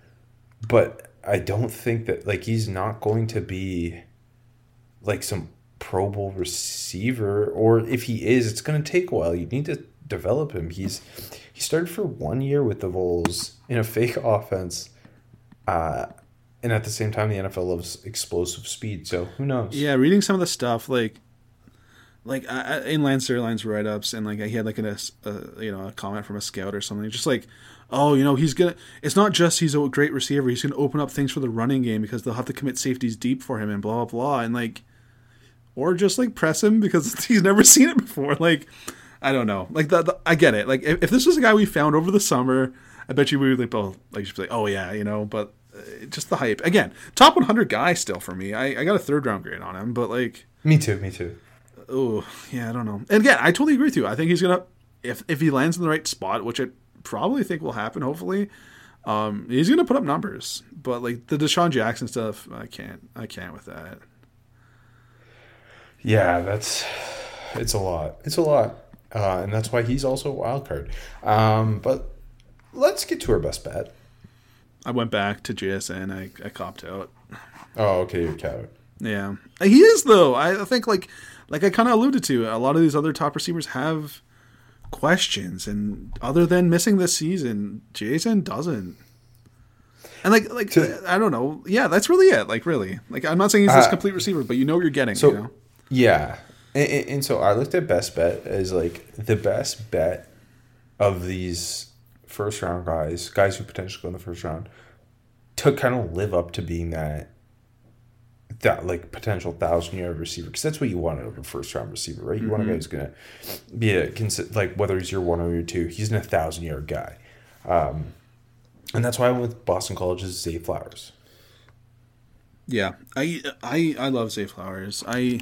but I don't think that like he's not going to be like some Pro Bowl receiver, or if he is, it's going to take a while. You need to develop him. He's he started for one year with the Vols in a fake offense, uh, and at the same time, the NFL loves explosive speed. So who knows? Yeah, reading some of the stuff like like I, in Lance Zierlein's write ups and like he had like a, a you know a comment from a scout or something just like oh you know he's gonna it's not just he's a great receiver he's gonna open up things for the running game because they'll have to commit safeties deep for him and blah blah blah and like or just like press him because he's never seen it before like I don't know like the, the- I get it like if, if this was a guy we found over the summer I bet you we would like both like just be like oh yeah you know but uh, just the hype again top 100 guy still for me I, I got a third round grade on him but like Me too. Me too. Oh, yeah, I don't know. And again, I totally agree with you. I think he's gonna if if he lands in the right spot, which I probably think will happen. Hopefully, um, he's gonna put up numbers. But like the DeSean Jackson stuff, I can't. I can't with that. Yeah, that's it's a lot. It's a lot, uh, and that's why he's also a wild card. Um, but let's get to our best bet. I went back to JSN. I I copped out. Oh, okay, you're coward. Yeah, he is though. I think like like I kind of alluded to. A lot of these other top receivers have questions, and other than missing this season, Jason doesn't. And like like To- I don't know. Yeah, that's really it. Like really. Like I'm not saying he's this Uh, complete receiver, but you know what you're getting. So you know? yeah, and, and, and so I looked at best bet as like the best bet of these first round guys, guys who potentially go in the first round, to kind of live up to being that that like potential thousand yard receiver because that's what you want out of a first round receiver, right? You want a guy who's gonna be a consi- like whether he's your one or your two, he's an a thousand yard guy, um, and that's why I went with Boston College's Zay Flowers. Yeah, I I I love Zay Flowers. I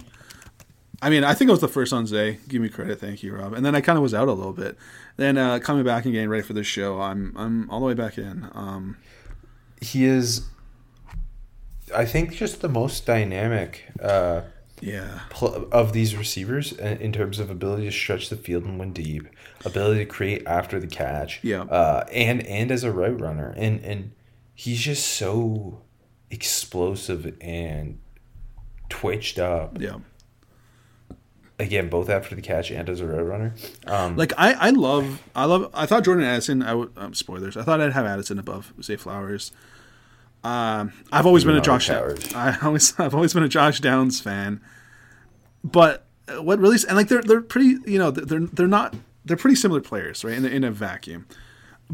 I mean, I think it was the first on Zay. Give me credit, thank you, Rob. And then I kind of was out a little bit. Then uh, coming back and getting ready for this show, I'm I'm all the way back in. Um, he is i think just the most dynamic uh, yeah, pl- of these receivers in terms of ability to stretch the field and win deep ability to create after the catch Yeah. uh, and and as a route runner and and he's just so explosive and twitched up yeah. Again both after the catch and as a road runner um Like I, I love, I love. I thought Jordan Addison. I would um, spoilers. I thought I'd have Addison above Zay Flowers. Um, I've always been a You are a Josh. I always, I've always been a Josh Downs fan. But uh, what really, and like they're they're pretty, you know, they're they're not they're pretty similar players, right? In, in a vacuum.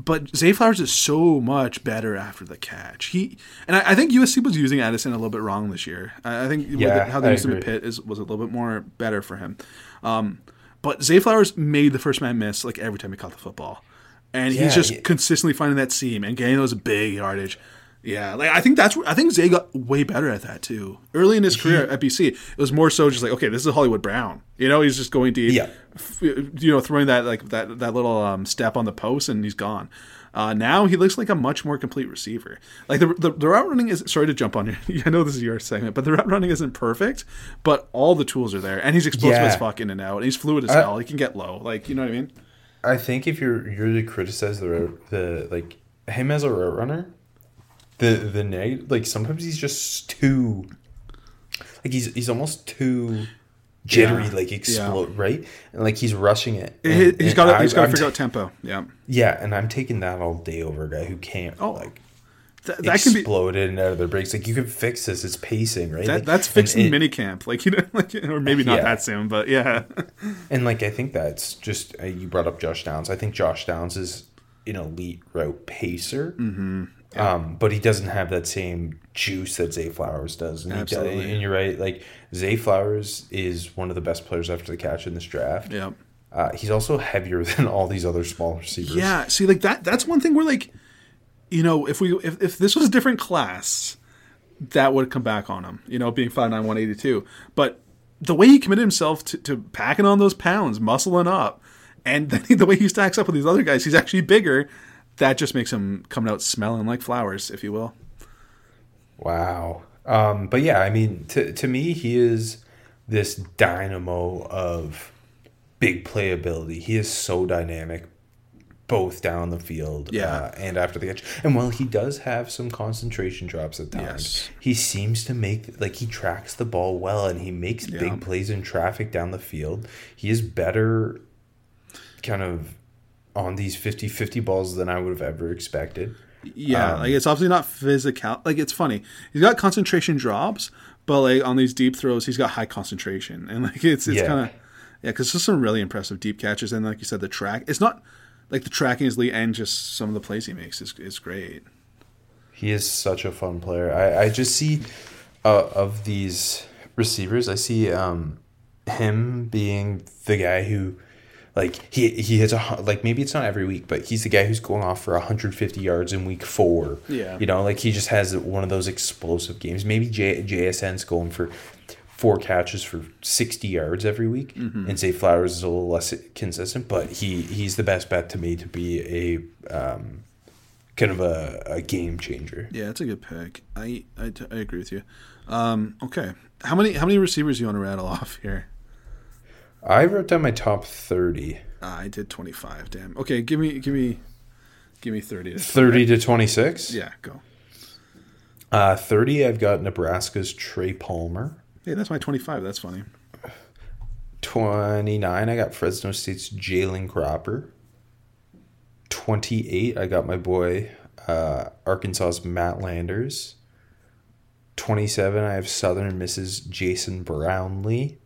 But Zay Flowers is so much better after the catch. He and I, I think USC was using Addison a little bit wrong this year. I, I think Yeah, it- how they I used him at agree. Pitt is was a little bit more better for him. Um, but Zay Flowers made the first man miss like every time he caught the football, and Yeah, he's just yeah. consistently finding that seam and getting those big yardage. Yeah, like I think that's I think Zay got way better at that too. Early in his career at BC, it was more so just like okay, this is Hollywood Brown. You know, he's just going deep. Yeah. f- you know, throwing that like that that little um, step on the post and he's gone. Uh, now he looks like a much more complete receiver. Like the, the the route running is sorry to jump on you. I know this is your segment, but the route running isn't perfect. But all the tools are there, and he's explosive Yeah. as fuck in and out. And he's fluid as I- hell. He can get low. Like you know what I mean? I think if you're you're to criticize the the like him as a route runner, the the neg like sometimes he's just too like he's he's almost too jittery, Yeah. like explode right, and like he's rushing it. He- And- he's and got he's got to I'm figure out tempo. Yeah, Yeah, and I'm taking that all day over a guy who can't Oh, like Th- that can be explode in and out of their breaks. Like you can fix this. It's pacing, right? that, Like, that's fixing it- mini camp. Like you know, like or maybe not Yeah. that soon, but yeah. And like I think that's just uh, you brought up Josh Downs. I think Josh Downs is an elite route pacer. Mm-hmm. Um, but he doesn't have that same juice that Zay Flowers does. And, he does, Absolutely. and you're right. Like Zay Flowers is one of the best players after the catch in this draft. yeah. Uh, he's also heavier than all these other small receivers. Yeah, see, like that. That's one thing where, like, you know, if we if, if this was a different class, that would come back on him. You know, being five nine one eighty two. But the way he committed himself to, to packing on those pounds, muscling up, and then the way he stacks up with these other guys, he's actually bigger. That just makes him coming out smelling like flowers, if you will. Wow. Um, but yeah, I mean, to to me, he is this dynamo of big playability. He is so dynamic, both down the field Yeah. uh, and after the catch. And while he does have some concentration drops at times, Yes. he seems to make like he tracks the ball well and he makes Yeah. big plays in traffic down the field. He is better, kind of. On these 50-50 balls than I would have ever expected. Yeah, Um, like it's obviously not physical. Like it's funny. He's got concentration drops, but like on these deep throws, he's got high concentration, and like it's it's kind of yeah, because there's some really impressive deep catches, and like you said, the track. It's not like the tracking is elite, and just some of the plays he makes is is great. He is such a fun player. I, I just see uh, of these receivers, I see um, him being the guy who, like he he hits a like maybe it's not every week, but he's the guy who's going off for 150 yards in week four. Yeah. you know, like he just has one of those explosive games. Maybe J, JSN's going for four catches for 60 yards every week, and Zay Flowers is a little less consistent, but he he's the best bet to me to be a um, kind of a, a game changer. Yeah, it's a good pick. I I, t- I agree with you. Um, okay, how many how many receivers you want to rattle off here? I wrote down my top 30. Uh, I did twenty five. Damn. Okay, give me give me give me thirty. 30 to 26? Yeah, go. Uh, 30, I've got Nebraska's Trey Palmer. Hey, that's my twenty five. That's funny. 29, I got Fresno State's Jalen Cropper. 28, I got my boy uh, Arkansas's Matt Landers. 27, I have Southern Miss's Jason Brownlee.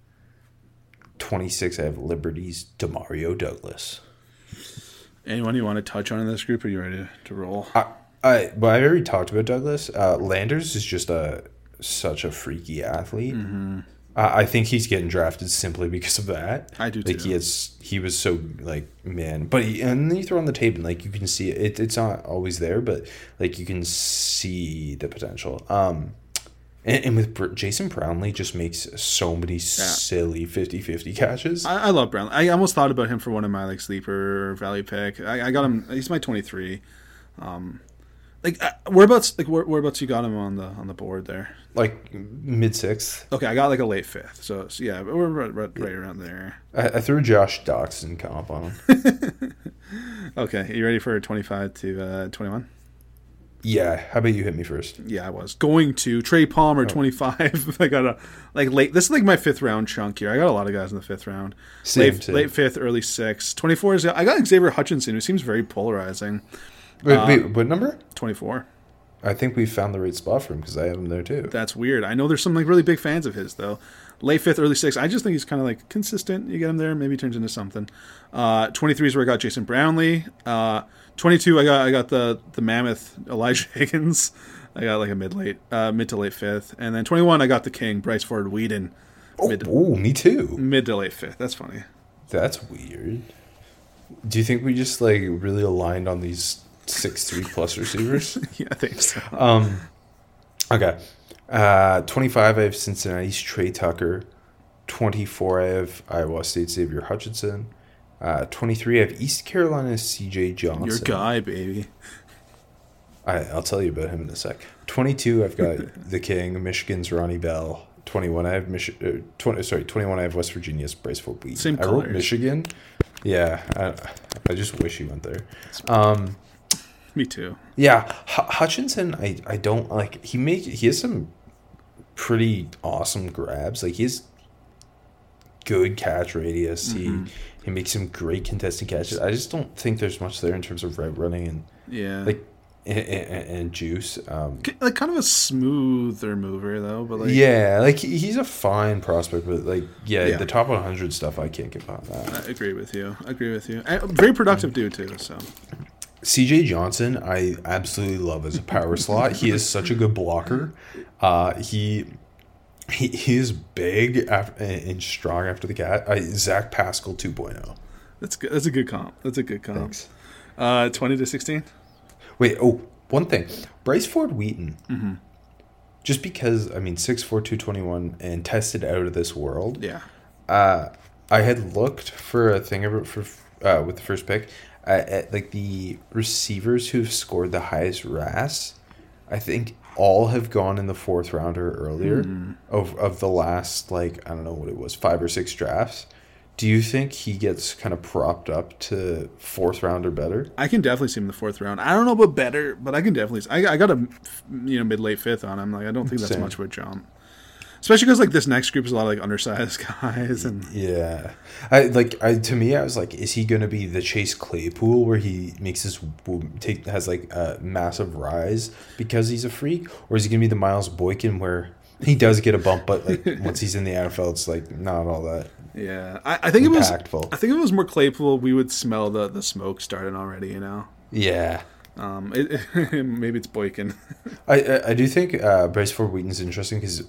26, I have Liberty's Demario Douglas. Anyone you want to touch on in this group? Are you ready to, roll? I, I, but I already talked about Douglas. Uh, Landers is just a such a freaky athlete. Mm-hmm. I I think he's getting drafted simply because of that. I do like too. he is. He was so like man, but he, and then you throw on the tape and like you can see it. it. It's not always there, but like you can see the potential. Um, and, and with Jason Brownlee, just makes so many silly 50-50 catches. I, I love Brownlee. I almost thought about him for one of my like sleeper value pick. I, I got him. He's my twenty three. Um, like uh, whereabouts? Like where, whereabouts you got him on the on the board there? like mid sixth. Okay, I got like a late fifth. So, so yeah, we're right, right, right around there. I, I threw Josh Doctson comp on him. Okay, you ready for twenty five to uh, twenty one? Yeah, how about you hit me first? Yeah, I was going to Trey Palmer twenty five. I got a like late. This is like my fifth round chunk here. I got a lot of guys in the fifth round. Same, late, late fifth, early sixth. Twenty four is I got Xavier Hutchinson, who seems very polarizing. Wait, Uh, wait, what number? Twenty four. I think we found the right spot for him because I have him there too. That's weird. I know there's some like really big fans of his though. Late fifth, early sixth. I just think he's kind of like consistent. You get him there, maybe he turns into something. Uh, 23 is where I got Jason Brownlee. Uh, 22, I got I got the the mammoth Elijah Higgins. I got like a mid late, uh, mid to late fifth, and then 21, I got the king Bryce Ford Wheaton, mid Oh, me too. mid to late fifth. That's funny. That's weird. Do you think we just like really aligned on these six three plus receivers? yeah, I think so. um, okay. Uh, twenty five. I have Cincinnati's Tre Tucker. Twenty four. I have Iowa State's Xavier Hutchinson. Uh, 23, I have East Carolina's CJ Johnson. Your guy, baby. I, I'll tell you about him in a sec. 22, I've got the King, Michigan's Ronnie Bell. 21, I have Mich- uh, 20, sorry, 21, I have West Virginia's Bryce Wheat. Same I wrote colors. Michigan. Yeah, I, I just wish he went there. Um, Me too. yeah, H- Hutchinson, I, I don't like. He made he has some pretty awesome grabs. Like he's good catch radius. Mm-hmm. He he makes some great contested catches. I just don't think there's much there in terms of route running and Yeah. like and, and, and juice. Um, like kind of a smoother mover though, but like yeah, like he's a fine prospect, but like yeah, Yeah. the top 100 stuff I can't get behind that. I agree with you. I agree with you. And very productive dude too. So CJ Johnson, I absolutely love as a power slot. He is such a good blocker. Uh, he he, he is big af- and strong after the cat. I, Zach Pascal 2.0. that's good. That's a good comp. That's a good comp. Thanks. Uh, twenty to sixteen. Wait, oh, one thing. Bryce Ford Wheaton. Mm-hmm. Just because, I mean, 6'4", 221 and tested out of this world. Yeah. uh, I had looked for a thing about for uh, with the first pick uh, at like the receivers who've scored the highest RAS. I think all have gone in the fourth round or earlier hmm. of of the last like I don't know what it was five or six drafts. Do you think he gets kind of propped up to fourth round or better? I can definitely see him in the fourth round. I don't know about better, but I can definitely. I, I got a you know mid late fifth on him. Like I don't think that's Same. much of a jump, especially because like this next group is a lot of like undersized guys and Yeah, I like. I to me, I was like, is he gonna be the Chase Claypool where he makes this take has like a massive rise because he's a freak, or is he gonna be the Miles Boykin where he does get a bump, but like once he's in the NFL, it's like not all that. yeah. I, I think it was. I think if it was more Claypool, we would smell the the smoke starting already. You know. Yeah, Um, it, maybe it's Boykin. I I, I do think uh, Bryce Ford Wheaton's interesting because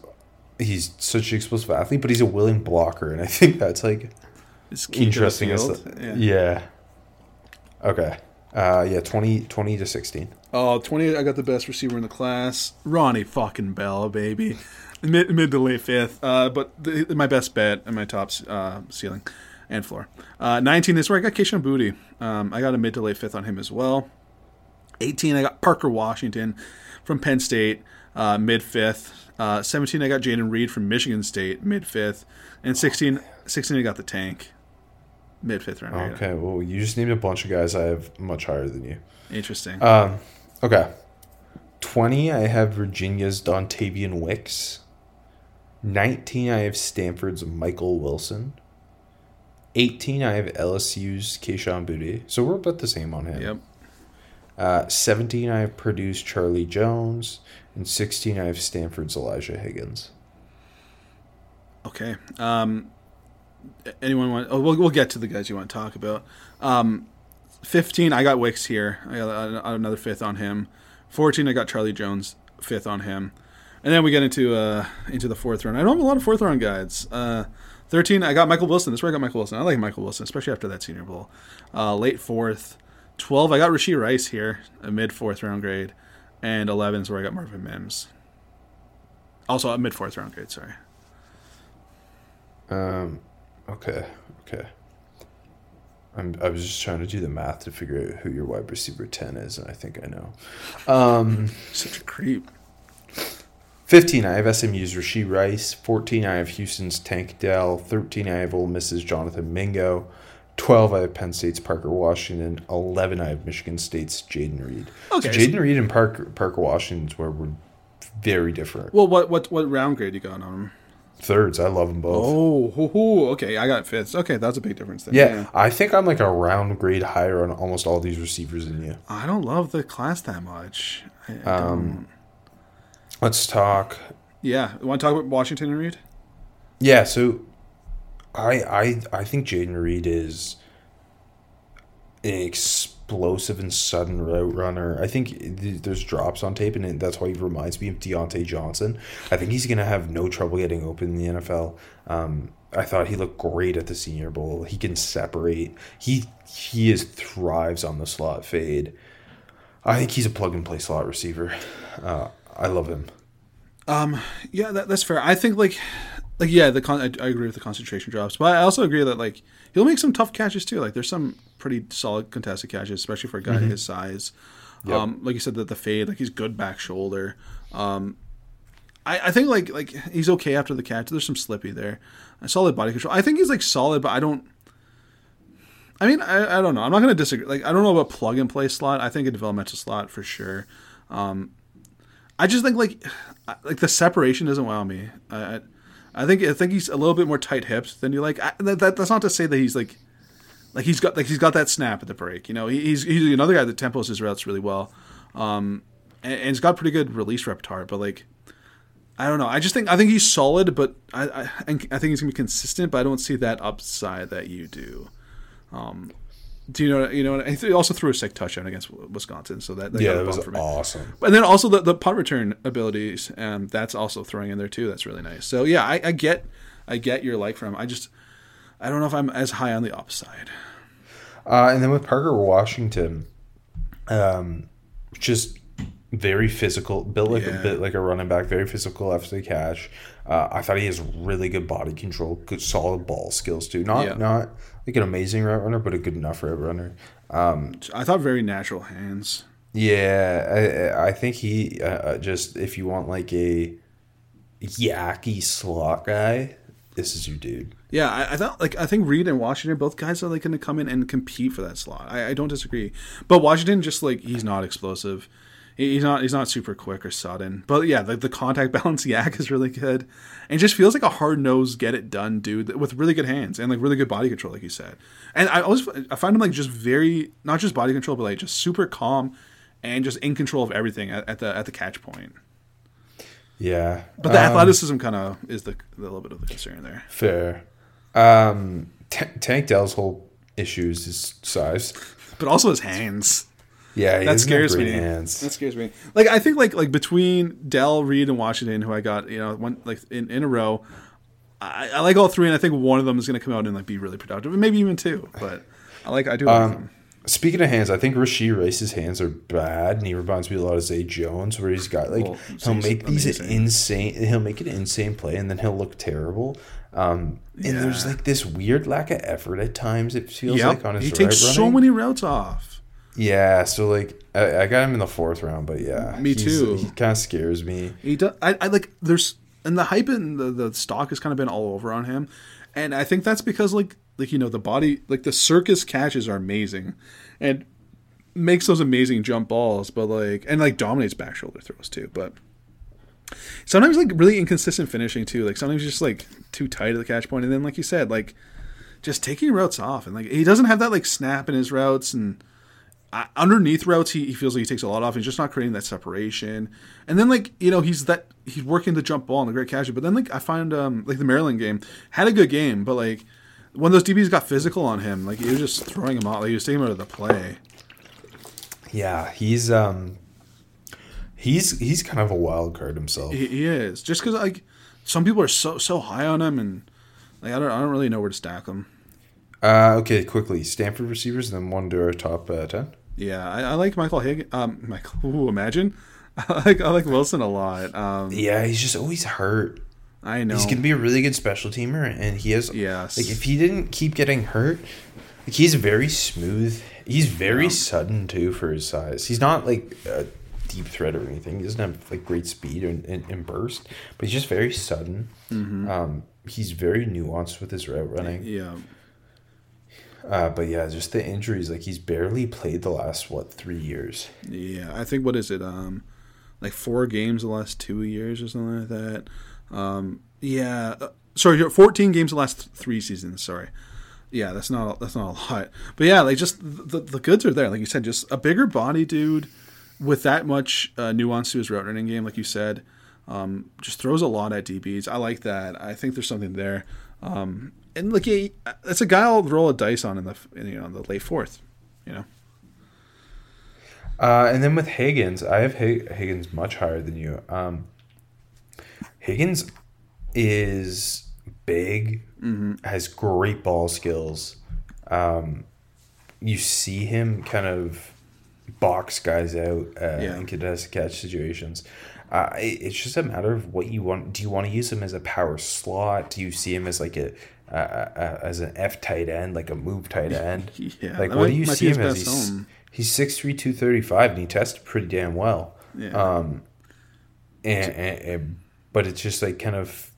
he's such an explosive athlete, but he's a willing blocker, and I think that's like It's key to the interesting. the- yeah. Okay. Uh, yeah, 20, 20 to sixteen. Oh, 20, I got the best receiver in the class. Ronnie fucking Bell, baby. Mid, mid to late fifth. Uh, but the, my best bet and my top uh, ceiling and floor. Uh, 19 is where I got Kayshon Boutte. Um, I got a mid to late fifth on him as well. 18, I got Parker Washington from Penn State, uh, mid fifth. Uh, 17, I got Jayden Reed from Michigan State, mid fifth. And 16, 16, I got the tank, mid fifth round. Okay, well, you just named a bunch of guys I have much higher than you. Interesting. Um, okay. 20, I have Virginia's Dontayvion Wicks. 19, I have Stanford's Michael Wilson. 18, I have LSU's Kayshon Boutte. So we're about the same on him. yep. Uh, 17, I have Purdue's Charlie Jones. And 16, I have Stanford's Elijah Higgins. Okay. Um, anyone want? Oh, we'll we'll get to the guys you want to talk about. Um, fifteen, I got Wicks here. I got another fifth on him. Fourteen, I got Charlie Jones fifth on him, and then we get into uh into the fourth round. I don't have a lot of fourth round guides. Uh, Thirteen, I got Michael Wilson. That's where I got Michael Wilson. I like Michael Wilson, especially after that Senior Bowl. Uh, late fourth. Twelve, I got Rashee Rice here, a mid fourth round grade, and eleven is where I got Marvin Mims. Also a mid fourth round grade. Sorry. Um, okay, okay. I'm, I was just trying to do the math to figure out who your wide receiver 10 is, and I think I know. Um, Such a creep. 15, I have SMU's Rashee Rice. 14, I have Houston's Tank Dell. 13, I have Ole Miss's Jonathan Mingo. 12, I have Penn State's Parker Washington. 11, I have Michigan State's Jayden Reed. Okay, So Jayden Reed and Parker, Parker Washington's where we're very different. Well, what what what round grade you got on them? Thirds, I love them both. Oh, hoo, hoo, okay, I got fifths. Okay, that's a big difference there. yeah, I think I'm like a round grade higher on almost all these receivers than you. I don't love the class that much. I, I Um. Let's talk. Yeah, want to talk about Washington and Reed? Yeah, so I I I think Jayden Reed is an explosive and sudden route runner. I think th- there's drops on tape, and that's why he reminds me of Diontae Johnson. I think he's gonna have no trouble getting open in the NFL. Um, I thought he looked great at the Senior Bowl. He can separate. He he is thrives on the slot fade. I think he's a plug and play slot receiver. Uh, I love him. Um, Yeah, that, that's fair. I think like like yeah, the con- I, I agree with the concentration drops, but I also agree that like he'll make some tough catches too. Like there's some pretty solid contested catches, especially for a guy his size. Yep. Um, like you said, that the fade, like he's good back shoulder. Um, I, I think like like he's okay after the catch. There's some slippy there, a solid body control. I think he's like solid, but I don't. I mean, I, I don't know. I'm not going to disagree. Like, I don't know about plug and play slot. I think a developmental slot for sure. Um, I just think like like the separation doesn't wow me. I, I, think I think he's a little bit more tight hipped than you like. I, that, that, that's not to say that he's like like he's got like he's got that snap at the break. You know, he, he's he's another guy that tempos his routes really well, um, and, and he's got pretty good release repertoire. But like, I don't know. I just think I think he's solid, but I I, I think he's gonna be consistent. But I don't see that upside that you do. Um, do you know? You know, and he also threw a sick touchdown against Wisconsin, so that, that Yeah, that was awesome. And then also the, the punt return abilities, um, that's also throwing in there too. That's really nice. So yeah, I, I get, I get your like from. I just, I don't know if I'm as high on the upside. Uh, and then with Parker Washington, um, just very physical, built like Yeah. a bit like a running back, very physical after the catch. Uh, I thought he has really good body control, good solid ball skills too. Not Yeah. not like an amazing route runner, but a good enough route runner. I thought very natural hands. Yeah, I, I think he uh, uh, just if you want like a yacky slot guy, this is your dude. Yeah, I, I thought like I think Reed and Washington, both guys are like going to come in and compete for that slot. I, I don't disagree, but Washington just like he's not explosive. He- He's not he's not super quick or sudden. But yeah, the, the contact balance YAC is really good, and just feels like a hard nosed get it done dude with really good hands and like really good body control, like you said. And I always I find him like just very not just body control, but like just super calm and just in control of everything at, at the at the catch point. Yeah, But the Um, athleticism kind of is the, the little bit of the concern there. fair. Um, T- Tank Dell's whole issues is size. But also his hands. Yeah, he that scares me. Hands. That scares me. Like I think like like between Dell, Reed, and Washington, who I got you know one like in, in a row, I, I like all three, and I think one of them is going to come out and like be really productive, and maybe even two. But I like I do like Um, them. Speaking of hands, I think Rashee Rice's hands are bad, and he reminds me a lot of Zay Jones, where he's got like Well, he'll make these amazing. insane, he'll make an insane play, and then he'll look terrible. Um, and there's like this weird lack of effort at times. It feels Yep, like on his he route takes so running. many routes off. Yeah, so like I, I got him in the fourth round, but yeah, Me too. He kind of scares me. He does. I, I like. There's and the hype and the the stock has kind of been all over on him, and I think that's because like like you know the body like the circus catches are amazing, and makes those amazing jump balls, but like and like dominates back shoulder throws too, but. Sometimes like really inconsistent finishing too. Like sometimes just like too tight at the catch point, and then like you said, like just taking routes off, and like he doesn't have that like snap in his routes, and underneath routes he, he feels like he takes a lot off. He's just not creating that separation. And then like you know he's that he's working the jump ball in the great casual. But then like I find um like the Maryland game had a good game, but like when those DBs got physical on him, like he was just throwing him out. Like he was taking him out of the play. Yeah, he's um, he's he's kind of a wild card himself. He, he is just because like some people are so so high on him, and like I don't I don't really know where to stack him. Uh, okay, quickly, Stanford receivers, then one to our top uh, ten. Yeah, I, I like Michael Higgins. Um, Michael, ooh, imagine. I like I like Wilson a lot. Um, Yeah, he's just always hurt. I know. He's gonna be a really good special teamer, and he has. Yes. Like if he didn't keep getting hurt, like he's very smooth. He's very sudden too for his size. He's not like a deep threat or anything. He doesn't have like great speed and, and, and burst, but he's just very sudden. Um, he's very nuanced with his route running. yeah. Uh, but yeah, just the injuries. Like he's barely played the last what three years. Yeah, I think what is it? Um, like four games the last two years or something like that. Um, yeah, uh, sorry, fourteen games the last th- three seasons. Sorry. Yeah, that's not that's not a lot. But yeah, like just the the goods are there. Like you said, just a bigger body dude with that much uh, nuance to his route running game. Like you said, um, just throws a lot at DBs. I like that. I think there's something there. Um, and like he, it's a guy I'll roll a dice on in the in, you know the late fourth. You know. Uh, and then with Higgins, I have Hig- Higgins much higher than you. Um, Higgins is big, has great ball skills. Um, you see him kind of box guys out uh, Yeah. in contested catch situations. Uh, it- it's just a matter of what you want. Do you want to use him as a power slot? Do you see him as like a, a as an F tight end, like a move tight end? Yeah, like what do you see him as? He's home. he's six three two thirty five, and he tested pretty damn well. Yeah. Um, and, and, and but it's just like kind of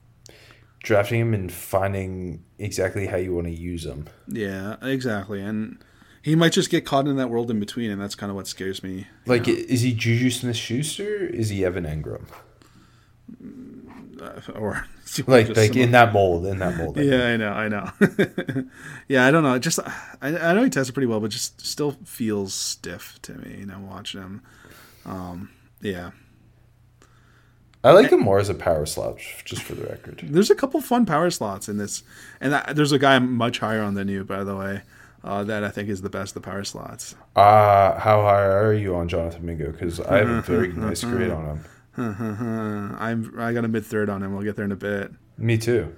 drafting him and finding exactly how you want to use him. yeah, exactly. And he might just get caught in that world in between, and that's kind of what scares me. Like, is he Juju Smith Schuster? Is he Evan Engram? Or Like, like in that mold, in that mold. I Yeah, I know, I know. yeah, I don't know. Just I, I know he tested pretty well, but just still feels stiff to me. You know, watching him. Um, yeah, I like him more as a power slot, just for the record. there's a couple fun power slots in this, and I, there's a guy I'm much higher on than you, by the way. Uh, that I think is the best of the power slots. Uh, how high are you on Jonathan Mingo? Because I have a very nice grade on him. I'm I got a mid third on him. We'll get there in a bit. Me too.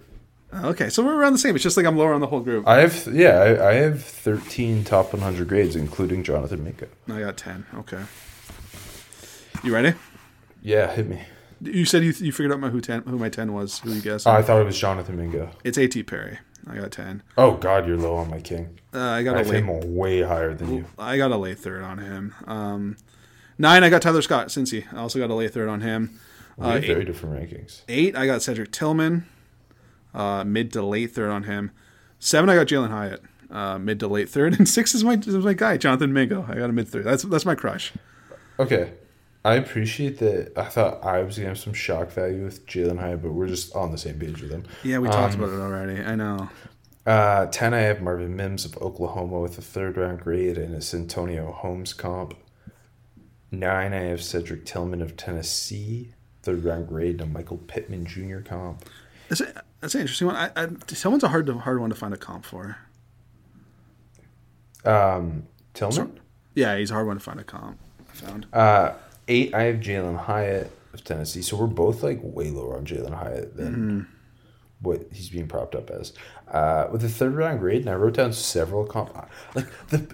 Okay, so we're around the same. It's just like I'm lower on the whole group. I have yeah, I, I have thirteen top one hundred grades, including Jonathan Mingo. I got ten. Okay. You ready? Yeah, hit me. You said you, you figured out my who ten who my ten was. Who you guessed? Oh, I thought it was Jonathan Mingo. It's AT Perry. I got ten. Oh God, you're low on my king. Uh, I got I a have late. him way higher than you. I got a late third on him. Um, nine. I got Tyler Scott. Cincy. I also got a late third on him. We Uh, eight, very different rankings. eight. I got Cedric Tillman. Uh, mid to late third on him. Seven. I got Jalin Hyatt. Uh, mid to late third. And six is my is my guy Jonathan Mingo. I got a mid third. That's that's my crush. Okay. I appreciate that. I thought I was gonna have some shock value with Jalin Hyatt, but we're just on the same page with him. Yeah, we talked about it already. I know. Uh, 10, I have Marvin Mims of Oklahoma with a third round grade and a Santonio Holmes comp. 9, I have Cedric Tillman of Tennessee, third round grade, a Michael Pittman Jr. comp. That's a, that's an interesting one. I, I, someone's a hard hard one to find a comp for. Um, Tillman? Yeah, he's a hard one to find a comp. I found. Uh, 8, I have Jalin Hyatt of Tennessee. So we're both like way lower on Jalin Hyatt than what he's being propped up as. Uh, with a third round grade, and I wrote down several comp. Like the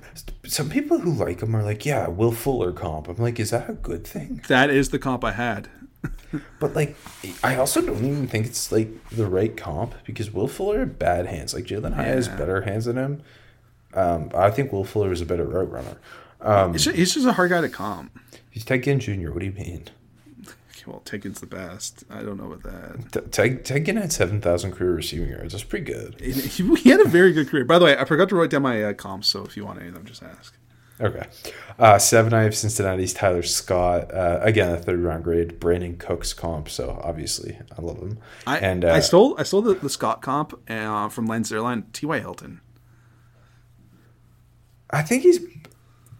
some people who like him are like, yeah, Will Fuller comp. I'm like, is that a good thing? That is the comp I had. But like, I also don't even think it's like the right comp because Will Fuller had bad hands. Like Jalin Hyatt has better hands than him. Um, I think Will Fuller is a better route runner. Um, He's just, he's just a hard guy to comp. he's Ted Ginn Jr. What do you mean? Well, Taken's the best. I don't know about that. T- Ted, Ted had seven thousand career receiving yards. That's pretty good. He, he had a very good career. By the way, I forgot to write down my uh, comps, so if you want any of them, just ask. Okay. Uh, seven, I have Cincinnati's Tyler Scott. Uh, again, a third round grade. Brandin Cooks comp. So obviously, I love him. I, and uh, I stole I stole the, the Scott comp uh, from Lance Zierlein. T.Y. Hilton. I think he's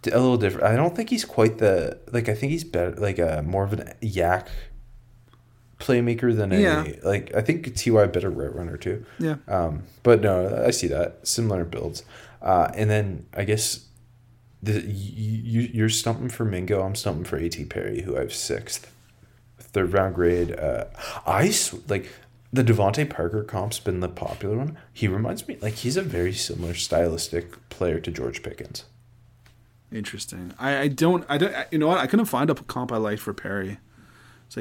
a little different. I don't think he's quite the like. I think he's better, like a more of an YAC playmaker than a Yeah. like. I think Ty better route runner too. Yeah. Um, but no, I see that similar builds. Uh, and then I guess the you, you you're stumping for Mingo. I'm stumping for AT Perry, who I have sixth, third round grade. Uh, I s- like the DeVante Parker comp's been the popular one. He reminds me like he's a very similar stylistic player to George Pickens. Interesting. I, I don't I don't I- you know what I couldn't find a comp I liked for Perry. So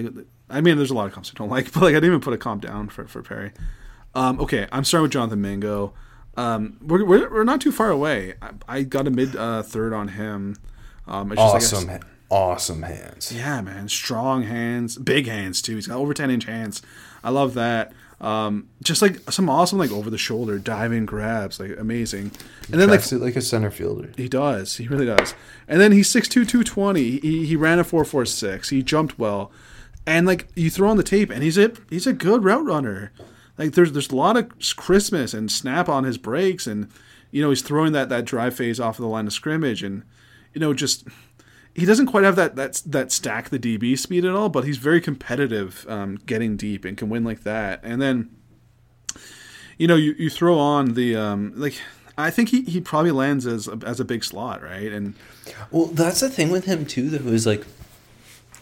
I mean, there's a lot of comps I don't like, but like I didn't even put a comp down for for Perry. Um, okay, I'm starting with Jonathan Mingo. Um, we're, we're, we're not too far away. I, I got a mid uh, third on him. Um, it's just, Awesome, awesome hands. Yeah, man, strong hands, big hands too. He's got over ten inch hands. I love that. Um, just like some awesome like over the shoulder diving grabs, like amazing. And then like like a center fielder. he does, he really does. And then he's 6'2", 220. He he ran a four four six. He jumped well, and like you throw on the tape, and he's a he's a good route runner. Like there's there's a lot of Christmas and snap on his breaks, and you know he's throwing that that drive phase off of the line of scrimmage, and you know just he doesn't quite have that that that stack the DB speed at all, but he's very competitive, um, getting deep and can win like that. And then, you know, you, you throw on the um, like. I think he, he probably lands as a, as a big slot, right? And Well, that's the thing with him too. though, is like,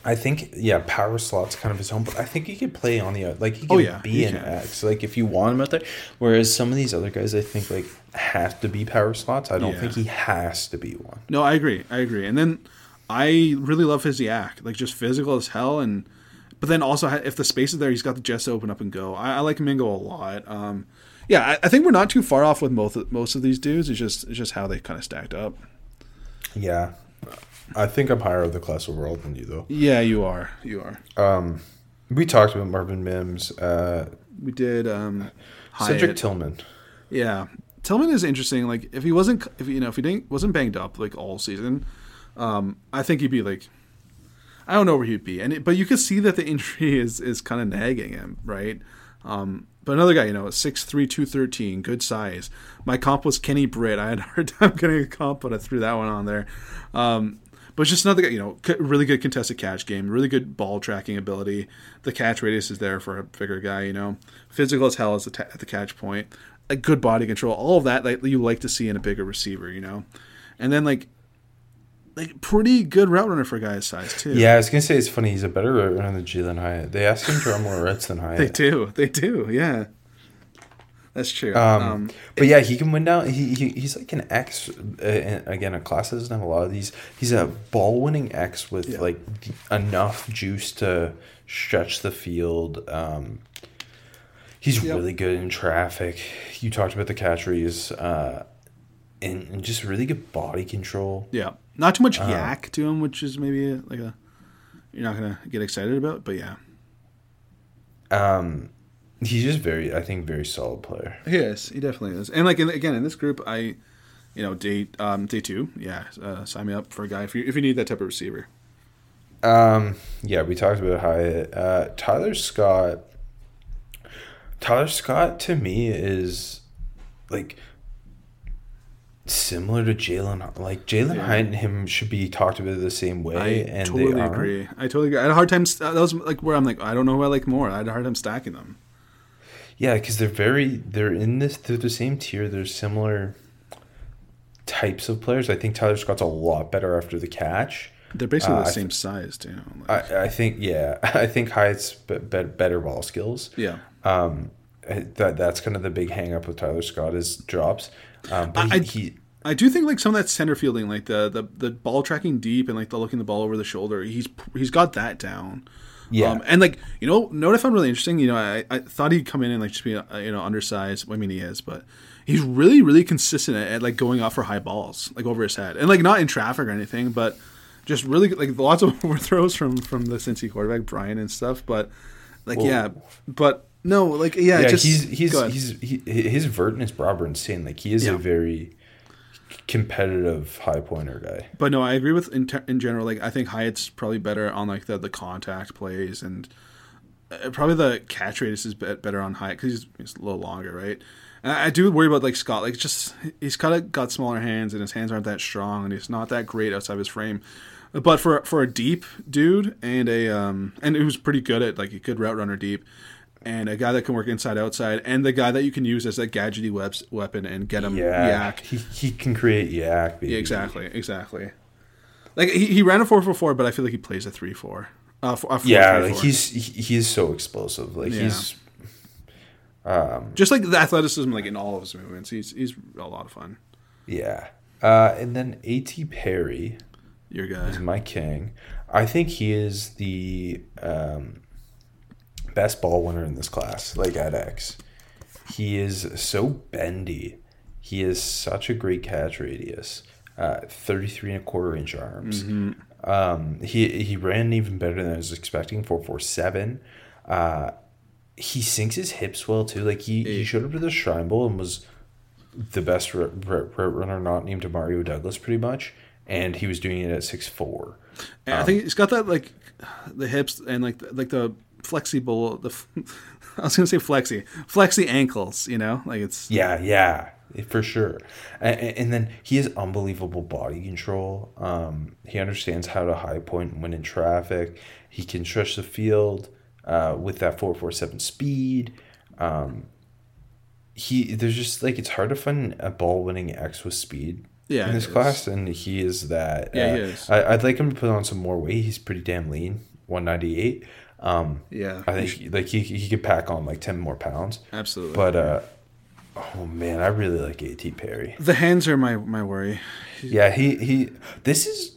I think yeah, power slot's kind of his home, but I think he could play on the like he can Oh, yeah, be an. X. Like if you want him out there, whereas some of these other guys, I think like have to be power slots. I don't Yeah. think he has to be one. no, I agree, I agree. And then I really love his YAC, like just physical as hell and but then also if the space is there, he's got the jets to open up and go. I, I like Mingo a lot. Um, yeah, I, I think we're not too far off with most of, most of these dudes. It's just it's just how they kind of stacked up. Yeah. I think I'm higher of the class overall than you, though. Yeah, you are. You are. We talked about Marvin Mims, uh, We did. Um, Cedric Tillman. Yeah, Tillman is interesting. Like if he wasn't, if you know, if he didn't wasn't banged up like all season, um, I think he'd be like, I don't know where he'd be. And it, but you can see that the injury is is kind of nagging him, right? Um, but another guy, you know, six three two thirteen, good size. My comp was Kenny Britt. I had a hard time getting a comp, but I threw that one on there. Um, but just another guy, you know, really good contested catch game, really good ball tracking ability. The catch radius is there for a bigger guy, you know. Physical as hell the ta- at the catch point. A good body control, all of that that you like to see in a bigger receiver, you know. And then like, like pretty good route runner for a guy his size too. Yeah, I was gonna say it's funny. He's a better route runner than Jalin Hyatt. They asked him to run more routes than Hyatt. they do, they do, yeah. That's true. Um, Um, but yeah, he can win down. He, he he's like an X. Uh, again, a class that doesn't have a lot of these. He's a ball winning X with Yeah. like enough juice to stretch the field. Um, he's Yep. really good in traffic. You talked about the catch radius, uh, and, and just really good body control. yeah, not too much uh, YAC to him, which is maybe like a you're not gonna get excited about. But yeah, Um, he's just very, I think, very solid player. He is. He definitely is. And like in, again in this group, I, you know, day um day two, yeah, uh, sign me up for a guy if you if you need that type of receiver. Um, yeah, we talked about Hyatt. Uh, Tyler Scott. Tyler Scott to me is like similar to Jalin. Like Jalin Yeah. Hyatt and him should be talked about the same way, I and totally agree. I totally agree. I had a hard time. st- That was like where I'm like, I don't know who I like more. I had a hard time stacking them. Yeah, because they're very they're in this they're the same tier. They're similar types of players. I think Tyler Scott's a lot better after the catch. They're basically Uh, the same size too. Like, I, I think yeah, I think Hyatt's be, be, better ball skills. yeah. Um, that that's kind of the big hang up with Tyler Scott is drops. Um, but he, I- he I do think like some of that center fielding, like the the, the ball tracking deep and like the looking the ball over the shoulder, he's he's got that down. Yeah. Um, and like you know, what I found really interesting. You know, I, I thought he'd come in and like just be uh, you know undersized. I mean, he is, but he's really really consistent at, at like going off for high balls, like over his head, and like not in traffic or anything, but just really like lots of overthrows from from the Cincy quarterback Brian and stuff. But like Well- yeah, but no, like yeah, yeah, just he's he's he's he, his vert and his broad are insane. Like he is Yeah. a very competitive high pointer guy. But no, I agree with in, in general. Like I think Hyatt's probably better on like the, the contact plays and uh, probably the catch radius is bet- better on Hyatt because he's, he's a little longer, right? And I I do worry about like Scott. Like just he's kind of got smaller hands and his hands aren't that strong and he's not that great outside of his frame. But for for a deep dude and a um and who's pretty good at like a good route runner deep. And a guy that can work inside outside, and the guy that you can use as that gadgety webs, weapon and get him Yeah, YAC. he he can create YAC. Baby. Yeah, exactly, exactly. Like he, he ran a four four four, but I feel like he plays a three four. Uh, four, a four, Yeah, three, like four. he's he, he so explosive. Like Yeah. he's just like the athleticism, like in all of his movements. He's he's a lot of fun. yeah. Uh, and then At Perry. Your guy. is my king. I think he is the um, best ball winner in this class, like at X. He is so bendy. He has such a great catch radius. Uh, 33 and a quarter inch arms. Um, he he ran even better than I was expecting. 447. Uh, he sinks his hips well too. Like he, he showed up to the Shrine Bowl and was the best r- r- r- runner not named Demario Douglas pretty much, and he was doing it at six four. And I think he's got that like the hips and like like the flexible. The I was gonna say flexy, flexy ankles. You know, like it's Yeah, yeah, for sure. And, and then he has unbelievable body control. Um, he understands how to high point and win in traffic. He can stretch the field uh, with that four four seven speed. Um, he there's just like it's hard to find a ball winning X with speed. Yeah, in this class, and he is that. Yeah, he uh, is. I, I'd like him to put on some more weight. He's pretty damn lean, one ninety eight. Um, Yeah, I think like he he could pack on like ten more pounds. absolutely. But uh oh man, I really like AT Perry. the hands are my my worry. Yeah, he he this is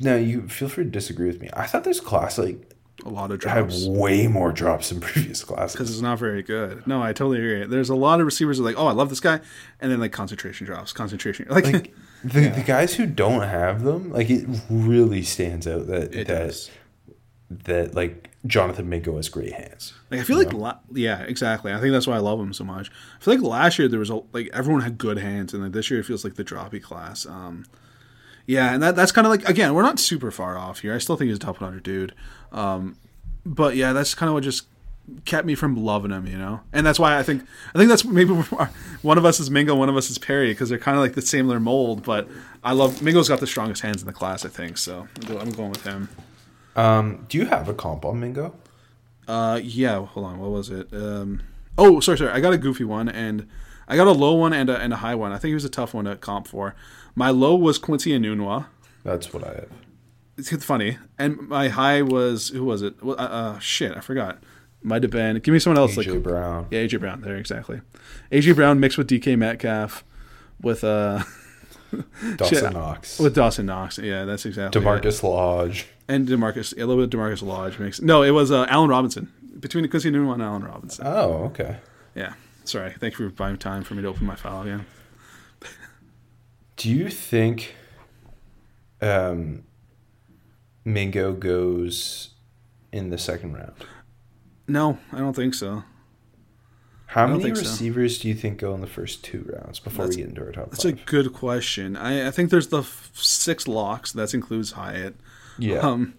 now you feel free to disagree with me. I thought this class like a lot of drops way more drops than previous classes. because it's not very good. No, I totally agree. There's a lot of receivers who are like, oh, I love this guy, and then like concentration drops, concentration. Like, Like the, the guys who don't have them, like it really stands out that It that does. That like Jonathan Mingo has great hands. Like I feel like la- yeah, exactly. I think that's why I love him so much. I feel like last year there was a, like everyone had good hands, and like this year it feels like the droppy class. Um, yeah, and that that's kind of like again we're not super far off here. I still think he's a top 100 dude. Um, but yeah, that's kind of what just kept me from loving him, you know. And that's why I think I think that's maybe one of us is Mingo, one of us is Perry because they're kind of like the similar mold. But I love Mingo's got the strongest hands in the class, I think. So I'm going with him. Um, do you have a comp on Mingo? Uh, yeah. Hold on. What was it? Um, oh, sorry, sorry. I got a goofy one, and I got a low one and a, and a high one. I think it was a tough one to comp for. My low was Quincy Enunwa. That's what I have. It's funny, and my high was who was it? Well, Uh, uh, shit, I forgot. Might have been. Give me someone else. AJ like Brown. Yeah, AJ Brown. There, exactly. AJ Brown mixed with DK Metcalf, with uh, Dawson shit, Knox. with Dawson Knox. Yeah, that's exactly. it. Damarkus Lodge. And Damarkus. A little bit of Damarkus Lodge mix. No, it was uh, Allen Robinson between Quincy Enunwa and Allen Robinson. Oh, okay. Yeah. Sorry. Thank you for buying time for me to open my file again. Do you think um, Mingo goes in the second round? No, I don't think so. How many think so. receivers do you think go in the first two rounds before That's- we get into our top That's a good question. I, I think there's the f- six locks. That includes Hyatt. Yeah. Um,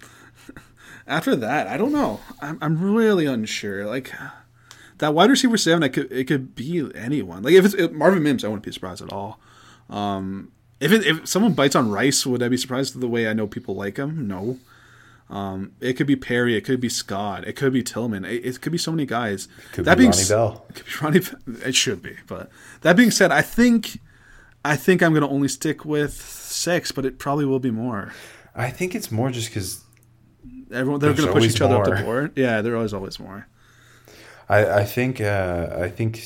after that, I don't know. I'm, I'm really unsure. Like that wide receiver seven, it could it could be anyone. Like if it's if Marvin Mims, I wouldn't be surprised at all. Um, if it, if someone bites on Rice, would I be surprised the way I know people like him? No. Um, it could be Perry. It could be Scott. It could be Tillman. It, it could be so many guys. Could that be being Ronnie s- Bell. It could be Ronnie. Bell. It should be. But that being said, I think I think I'm going to only stick with six, but it probably will be more. I think it's more just because Everyone they're going to push each other up the more. board. Yeah, there always always more. I, I think uh, I think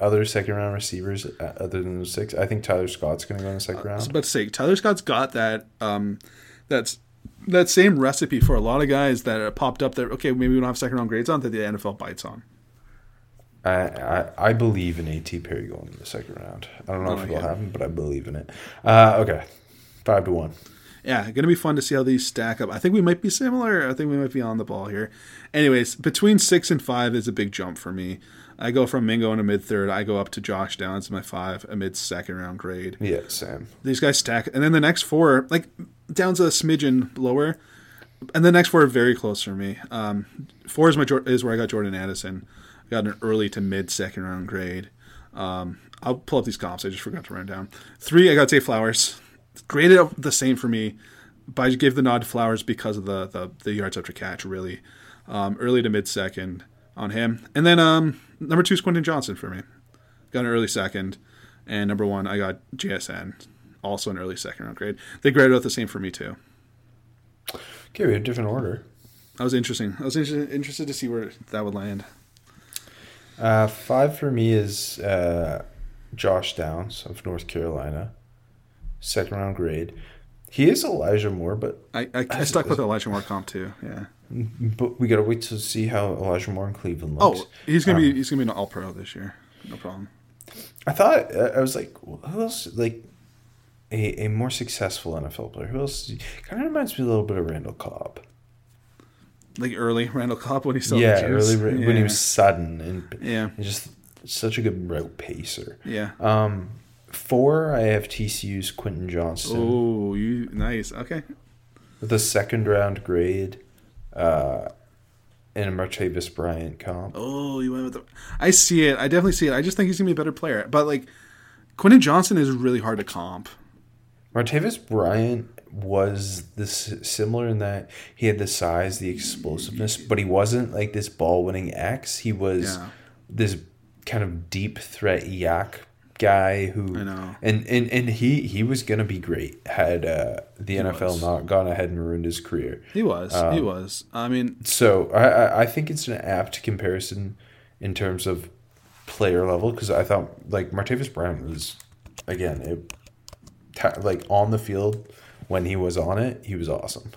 other second round receivers uh, other than those six. I think Tyler Scott's going to go in the second round. I was about to say Tyler Scott's got that um that's that same recipe for a lot of guys that popped up there. Okay, maybe we don't have second round grades on that the NFL bites on. I, I I believe in AT Perry going in the second round. I don't know Oh, if it'll yeah. happen, but I believe in it. Uh, okay, five to one. Yeah, going to be fun to see how these stack up. I think we might be similar. I think we might be on the ball here. Anyways, between six and five is a big jump for me. I go from Mingo in a mid third. I go up to Josh Downs in my five, a mid second round grade. Yeah, Sam. these guys stack and then the next four like down's a smidgen lower and the next four are very close for me um four is my is where i got jordan addison I got an early to mid second round grade um i'll pull up these comps i just forgot to run down three i got Zay flowers graded up the same for me but i gave the nod to flowers because of the the, the yards after catch really um early to mid second on him and then um number two is quentin johnston for me got an early second, and number one I got JSN, also an early second round grade. They graded out the same for me too. Okay, we a different order. That was interesting. I was interested, interested to see where that would land. Uh, five for me is uh, Josh Downs of North Carolina, second round grade. He is Elijah Moore, but I I, I stuck with Elijah Moore comp too. Yeah. but we gotta wait to see how Elijah Moore in Cleveland looks. Oh, he's gonna Um, be he's gonna be an All Pro this year. No problem. I thought I was like, who else? Like a, a more successful NFL player. Who else? Kind of reminds me a little bit of Randall Cobb. Like early Randall Cobb when he's still yeah, in the juice. early when he was sudden and Yeah. and just such a good route pacer. Yeah. Um, four, I have TCU's Quentin Johnston Oh, you nice. Okay. with a second round grade, uh, and a Martavis Bryant comp. Oh, you went with the. I see it. I definitely see it. I just think he's gonna be a better player. But like, Quentin Johnston is really hard to comp. Martavis Bryant was this similar in that he had the size, the explosiveness, but he wasn't like this ball winning X. He was Yeah. this kind of deep threat YAC guy who I know. and and and he he was gonna be great had uh, the NFL was. not gone ahead and ruined his career. He was. Um, he was. I mean, So I I- I think it's an apt comparison in terms of player level because I thought like Martavis Bryant was again it, like on the field when he was on it, he was awesome.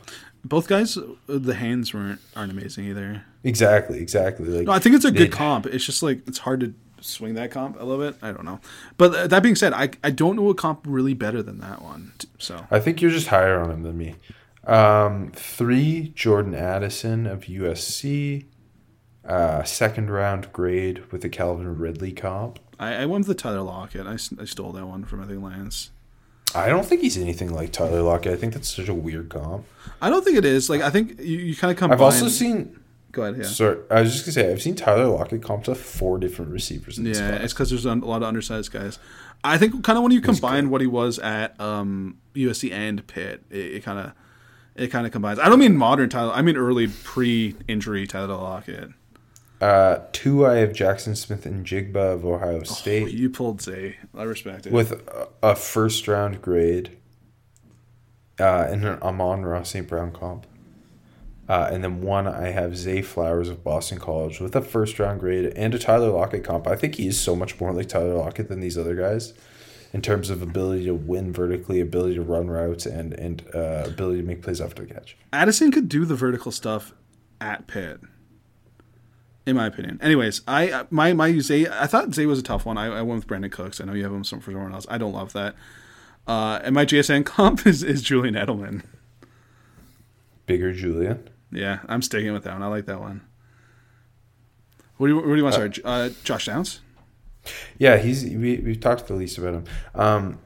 Both guys, uh, the hands weren't aren't amazing either. Exactly, exactly. Like No, I think it's a good comp. It's just like it's hard to swing that comp a little bit. I don't know, but uh, that being said, I I don't know a comp really better than that one. So I think you're just higher on him than me. Um, three, Jordan Addison of USC. Uh, second round grade with the Calvin Ridley comp. I, I went with the Tyler Lockett. I, I stole that one from I think Lance. I don't think he's anything like Tyler Lockett. I think that's such a weird comp. I don't think it is. Like I think you, you kind of come. I've also seen. Go ahead. Yeah. Sorry, I was just gonna say I've seen Tyler Lockett comp to four different receivers in this Yeah, it's because there's a lot of undersized guys. I think kind of when you combine what he was at um, USC and Pitt, it kind of it kind of combines. I don't mean modern Tyler. I mean early pre-injury Tyler Lockett. Uh, two, I have Jaxon Smith-Njigba of Ohio Oh, State you pulled Zay. I respect it. with a, a first round grade. Uh, and an Amon-Ra St. Brown comp. Uh, and then one, I have Zay Flowers of Boston College with a first round grade and a Tyler Lockett comp. I think he is so much more like Tyler Lockett than these other guys in terms of ability to win vertically, ability to run routes, and and uh, ability to make plays after the catch. Addison could do the vertical stuff at Pitt, in my opinion. Anyways, I my my Zay. I thought Zay was a tough one. I, I went with Brandin Cooks. I know you have him some for someone else. I don't love that. Uh, and my JSN comp is, is Julian Edelman. Bigger Julian. Yeah, I'm sticking with that one. I like that one. What do you, what do you want to start? Uh, Josh Downs? Yeah, he's we we've talked the least about him. Um,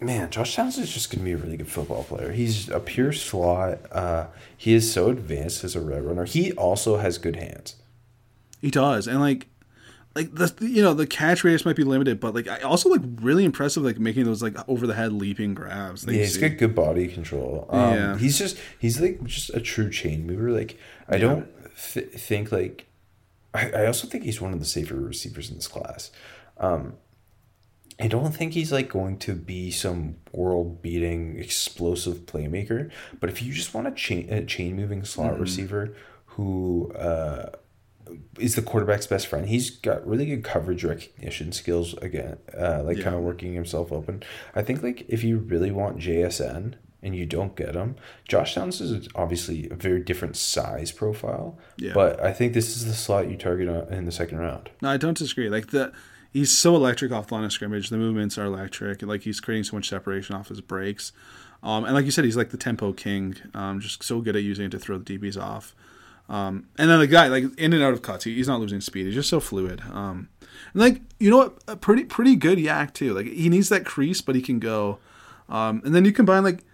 man, Josh Downs is just gonna be a really good football player. He's a pure slot. Uh, he is so advanced as a route runner. He also has good hands. He does, and like, like the you know the catch radius might be limited, but like I also like really impressive like making those like over the head leaping grabs. that Yeah, he's got good body control. Um, Yeah. he's just he's like just a true chain mover. Like I don't th- think like I, I also think he's one of the safer receivers in this class. Um, I don't think he's like going to be some world beating explosive playmaker. But if you just want a chain a chain moving slot receiver who uh, is the quarterback's best friend. He's got really good coverage recognition skills again, uh, like kind of working himself open. I think like if you really want JSN and you don't get him, Josh Downs is obviously a very different size profile. Yeah. But I think this is the slot you target in the second round. No, I don't disagree. Like the he's so electric off the line of scrimmage. The movements are electric. Like he's creating so much separation off his breaks. Um, and like you said, he's like the tempo king. Um, just so good at using it to throw the DBs off. Um, and then the guy like in and out of cuts, he, he's not losing speed. He's just so fluid. Um, and like you know what, a pretty pretty good YAC too. Like he needs that crease, but he can go. Um, and then you combine like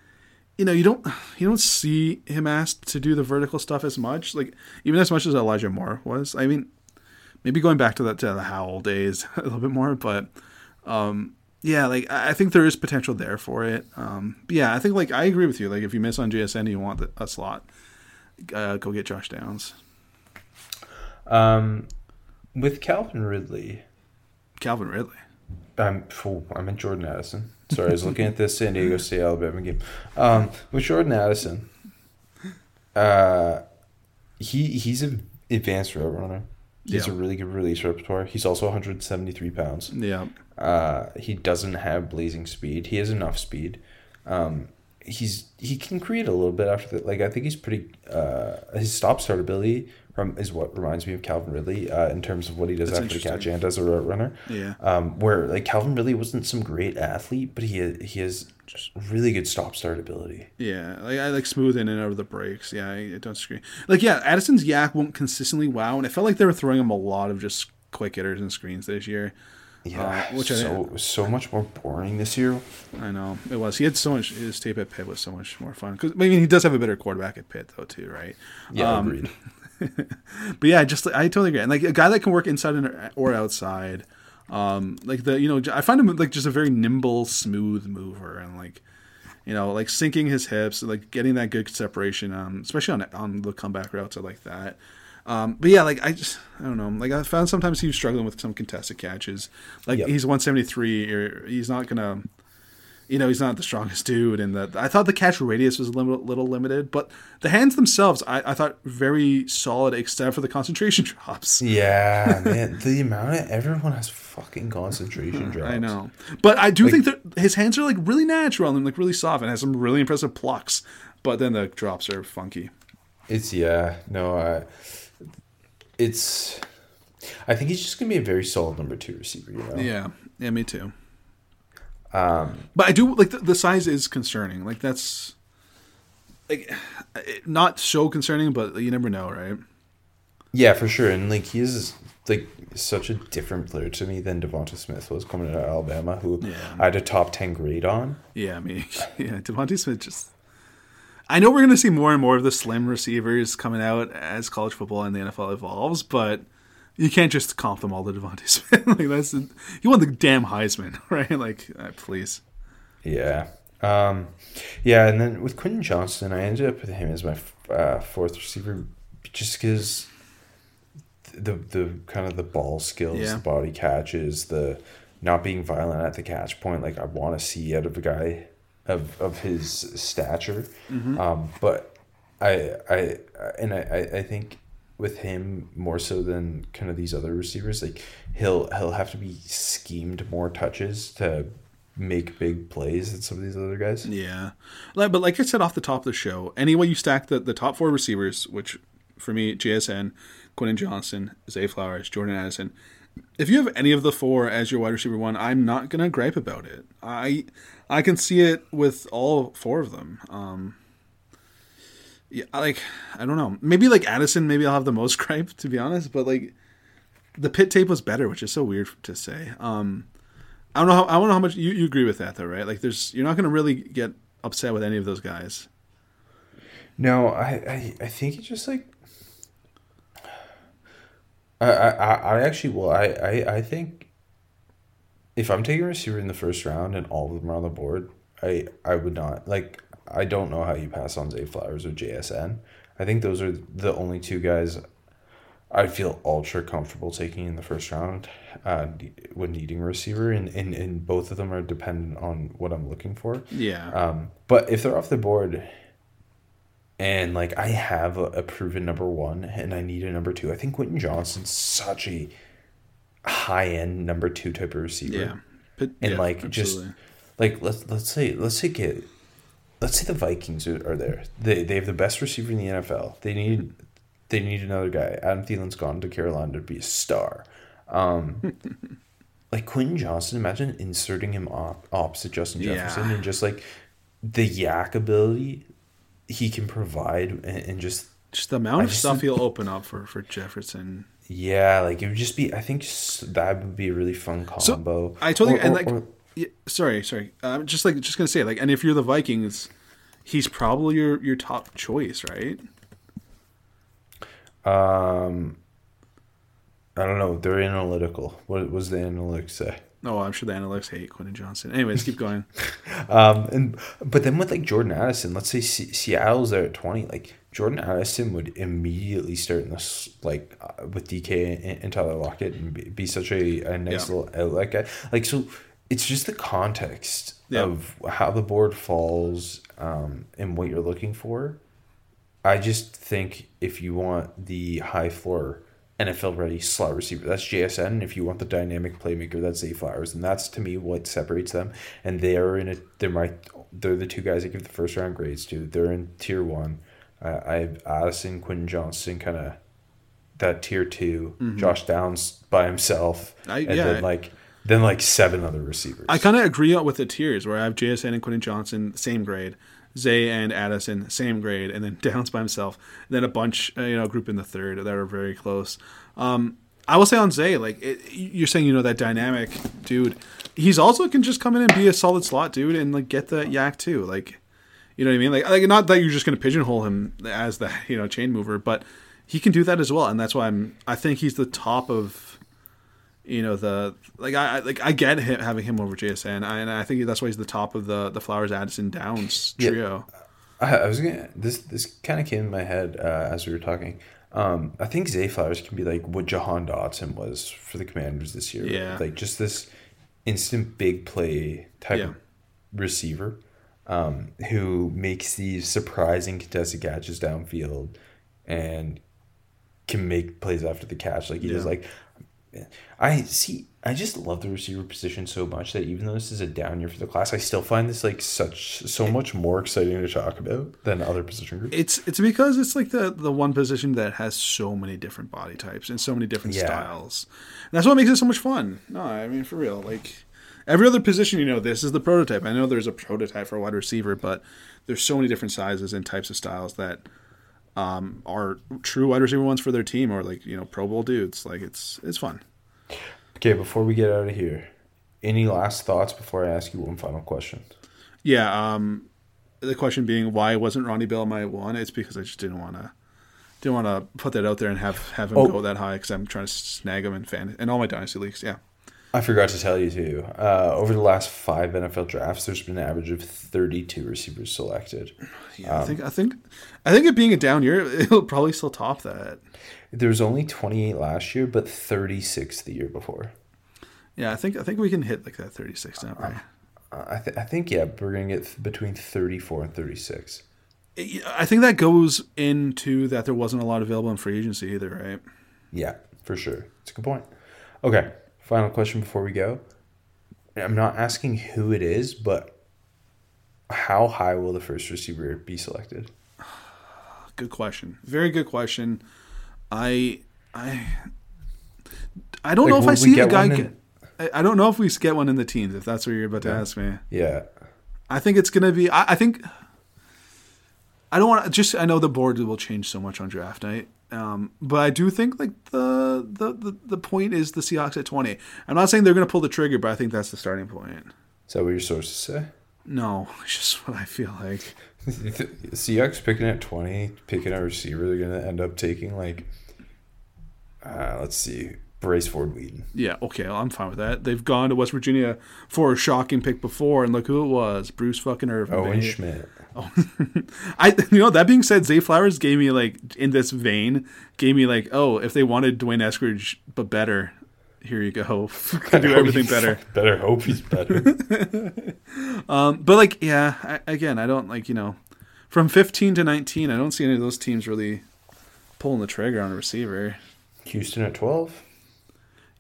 you know, you don't you don't see him asked to do the vertical stuff as much, like even as much as Elijah Moore was. I mean, maybe going back to that to the Howell days a little bit more, but um, yeah, like I think there is potential there for it. Um, yeah, I think like I agree with you. Like if you miss on JSN, you want the, a slot, uh, go get Josh Downs, Um, with Calvin Ridley, Calvin Ridley. I'm oh, I'm in Jordan Addison. Sorry, I was looking at this San Diego State Alabama game. Um, with Jordan Addison, uh, he he's an advanced route runner. He's has a really good release repertoire. He's also 173 pounds. Yeah, Uh, he doesn't have blazing speed. He has enough speed. Um, he's he can create a little bit after that. Like I think he's pretty. Uh, his stop start ability from is what reminds me of Calvin Ridley uh, in terms of what he does That's after the catch and as a route runner. yeah. Um, where like Calvin Ridley wasn't some great athlete, but he he has just really good stop start ability. Yeah, like I like smooth in and out of the breaks. Yeah, I, I don't disagree. Like yeah, Addison's YAC won't consistently wow, and it felt like they were throwing him a lot of just quick hitters and screens this year. Yeah, Uh, which I- so so much more boring this year. I know it was. He had so much. His tape at Pitt was so much more fun. Because I mean, he does have a better quarterback at Pitt though, too, right? Yeah, Um, agreed. But yeah, just I totally agree. And like a guy that can work inside or outside, um, like the you know I find him like just a very nimble, smooth mover, and like you know like sinking his hips, like getting that good separation, um, especially on on the comeback routes. I like that. Um, but yeah, like I just I don't know. Like I found sometimes he was struggling with some contested catches. Like Yep. he's 173, he's not gonna you know, he's not the strongest dude, and that I thought the catch radius was a little, little limited, but the hands themselves, I, I thought very solid, except for the concentration drops. Yeah, man. The amount of everyone has fucking concentration drops. I know, but I do think that his hands are like really natural and like really soft, and has some really impressive plucks. But then the drops are funky. It's yeah, no, I, it's. I think he's just gonna be a very solid number two receiver. You know. Yeah, yeah, me too. Um, but I do like the, the size is concerning. Like that's like not so concerning, but you never know, right? Yeah, for sure. And like he is like such a different player to me than DeVonta Smith was coming out of Alabama, who Yeah. I had a top ten grade on. Yeah, I mean, yeah, DeVonta Smith just. I know we're going to see more and more of the slim receivers coming out as college football and the NFL evolves, but you can't just comp them all to DeVonta Smith. like that's you want the damn Heisman, right? Like, uh, please. Yeah. Um, yeah, and then with Quentin Johnston, I ended up with him as my uh, fourth receiver, just because the the kind of the ball skills, Yeah. the body catches, the not being violent at the catch point, like I want to see out of a guy of of his stature. Um, but I I and I I- think with him more so than kind of these other receivers, like he'll he'll have to be schemed more touches to make big plays than some of these other guys. Yeah, like, but like I said off the top of the show, any way you stack the, the top four receivers, which for me, JSN, Quentin Johnston, Zay Flowers, Jordan Addison. If you have any of the four as your wide receiver one, I'm not gonna gripe about it. I I can see it with all four of them. Um, yeah, like I don't know. Maybe like Addison, maybe I'll have the most gripe to be honest. But like the Pitt tape was better, which is so weird to say. Um, I don't know. How, I don't know how much you, you agree with that though, right? Like, there's you're not going to really get upset with any of those guys. No, I, I, I think it's just like I, I, I actually well I, I, I think if I'm taking a receiver in the first round and all of them are on the board, I I would not like I don't know how you pass on Zay Flowers or JSN. I think those are the only two guys I feel ultra comfortable taking in the first round uh, when needing a receiver, and, and, and both of them are dependent on what I'm looking for. Yeah. Um, but if they're off the board, and like I have a, a proven number one, and I need a number two, I think Quentin Johnston's such a high end number two type of receiver. yeah. Pitt, and yeah, like just like let's let's say let's say get let's say the Vikings are, are there. They they have the best receiver in the NFL. They need they need another guy. Adam Thielen's gone to Carolina to be a star. Um, like Quentin Johnston, imagine inserting him op- opposite Justin Yeah. Jefferson and just like the YAC ability he can provide and, and just just the amount I of just stuff he'll open up for for Jefferson. yeah, like it would just be. I think that would be a really fun So combo. I totally Or- and like or- yeah, sorry, sorry. I'm just like just gonna say like, and if you're the Vikings, he's probably your your top choice, right? Um, I don't know. They're analytical. What was the analytics say? Oh, I'm sure the analytics hate Quentin Johnston. Anyways, keep going. Um, and but then with like Jordan Addison, let's say Se- Seattle's there at twenty. Like Jordan Addison would immediately start in this like uh, with DK and, and Tyler Lockett and be, be such a, a nice Yeah. little outlet guy. Like so, it's just the context Yeah. of how the board falls um, and what you're looking for. I just think if you want the high floor NFL ready slot receiver, that's JSN. And if you want the dynamic playmaker, that's Zay Flowers. And that's to me what separates them. And they are in a they're my they're the two guys I give the first round grades to. They're in tier one. Uh, I have Addison, Quinn Johnston, kind of that tier 2 Josh Downs by himself, Mm-hmm. I- and yeah, then like then like seven other receivers. I kind of agree with the tiers where I have JSN and Quentin Johnston same grade, Zay and Addison same grade, and then Downs by himself. And then a bunch, uh, you know, group in the third that are very close. Um, I will say on Zay, like it, you're saying, you know, that dynamic dude. He's also can just come in and be a solid slot dude and like get the YAC too. Like, you know what I mean? Like, like not that you're just going to pigeonhole him as the you know chain mover, but he can do that as well. And that's why I'm. I think he's the top of you know the like I like I get him, having him over JSN, I, and I think that's why he's the top of the the Flowers Addison Downs Yeah. trio. I, I was gonna this this kind of came in my head uh, as we were talking. Um, I think Zay Flowers can be like what Jahan Dotson was for the Commanders this year. Yeah. like just this instant big play type Yeah. receiver um, who makes these surprising contested catches downfield and can make plays after the catch. Like he does. Like I see. I just love the receiver position so much that even though this is a down year for the class, I still find this like such so much more exciting to talk about than other position groups. It's it's because it's like the the one position that has so many different body types and so many different Yeah. styles. And that's what makes it so much fun. No, I mean for real. Like every other position, you know, this is the prototype. I know there's a prototype for a wide receiver, but there's so many different sizes and types of styles that um, are true wide receiver ones for their team or like you know Pro Bowl dudes. Like it's it's fun. Okay, before we get out of here, any last thoughts before I ask you one final question? Yeah. Um, the question being why wasn't Ronnie Bell my one? It's because I just didn't want to didn't want to put that out there and have have him Oh. go that high because I'm trying to snag him in fan in all my dynasty leagues. Yeah. I forgot to tell you too. Uh, over the last five NFL drafts, there's been an average of 32 receivers selected. Yeah, I think I think I think it being a down year, it'll probably still top that. There was only 28 last year, but 36 the year before. Yeah, I think I think we can hit like that 36 now, right? Uh, I, th- I think yeah, we're gonna get between 34 and 36. I think that goes into that there wasn't a lot available in free agency either, right? Yeah, for sure. It's a good point. Okay, final question before we go. I'm not asking who it is, but how high will the first receiver be selected? Good question. Very good question. I I I don't Like, know if I see a guy. in- Get, I, I don't know if we get one in the teens. If that's what you're about to ask me, Yeah, I think it's gonna be. I, I think. I don't want to just. I know the board will change so much on draft night, um, but I do think like the, the the the point is the Seahawks at twenty. I'm not saying they're gonna pull the trigger, but I think that's the starting point. is that what your sources say? No, it's just what I feel like. Seahawks picking at 20, picking a receiver, they're going to end up taking, like, uh, let's see, Bryce Ford Wheaton. Yeah, okay, well, I'm fine with that. They've gone to West Virginia for a shocking pick before, and look who it was: Bruce fucking Irvin. Owen. Schmidt. I, you know, that being said, Zay Flowers gave me like in this vein, gave me like, oh, if they wanted D'Wayne Eskridge but better, here you go, can do everything better. Better hope he's better. Um, but like, yeah, I, again, I don't like you know, from 15 to 19, I don't see any of those teams really pulling the trigger on a receiver. Houston at 12.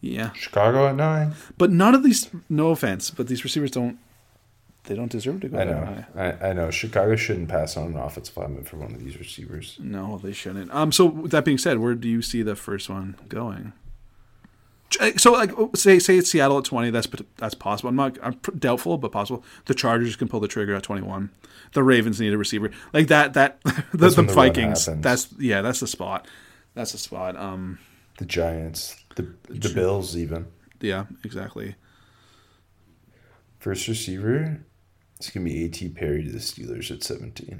Yeah, Chicago at 9. but none of these, no offense, but these receivers don't, they don't deserve to go I that know. high. I, I know. Chicago shouldn't pass on an offensive lineman for one of these receivers. No, they shouldn't. Um. So with that being said, where do you see the first one going? So like, say say it's Seattle at twenty. That's that's possible. I'm not. I'm doubtful, but possible. The Chargers can pull the trigger at twenty one. The Ravens need a receiver like that. That the the Vikings. That's yeah. That's the spot. That's the spot. Um. The Giants, the the Bills, even. Yeah. Exactly. First receiver, it's going to be A.T. Perry to the Steelers at 17.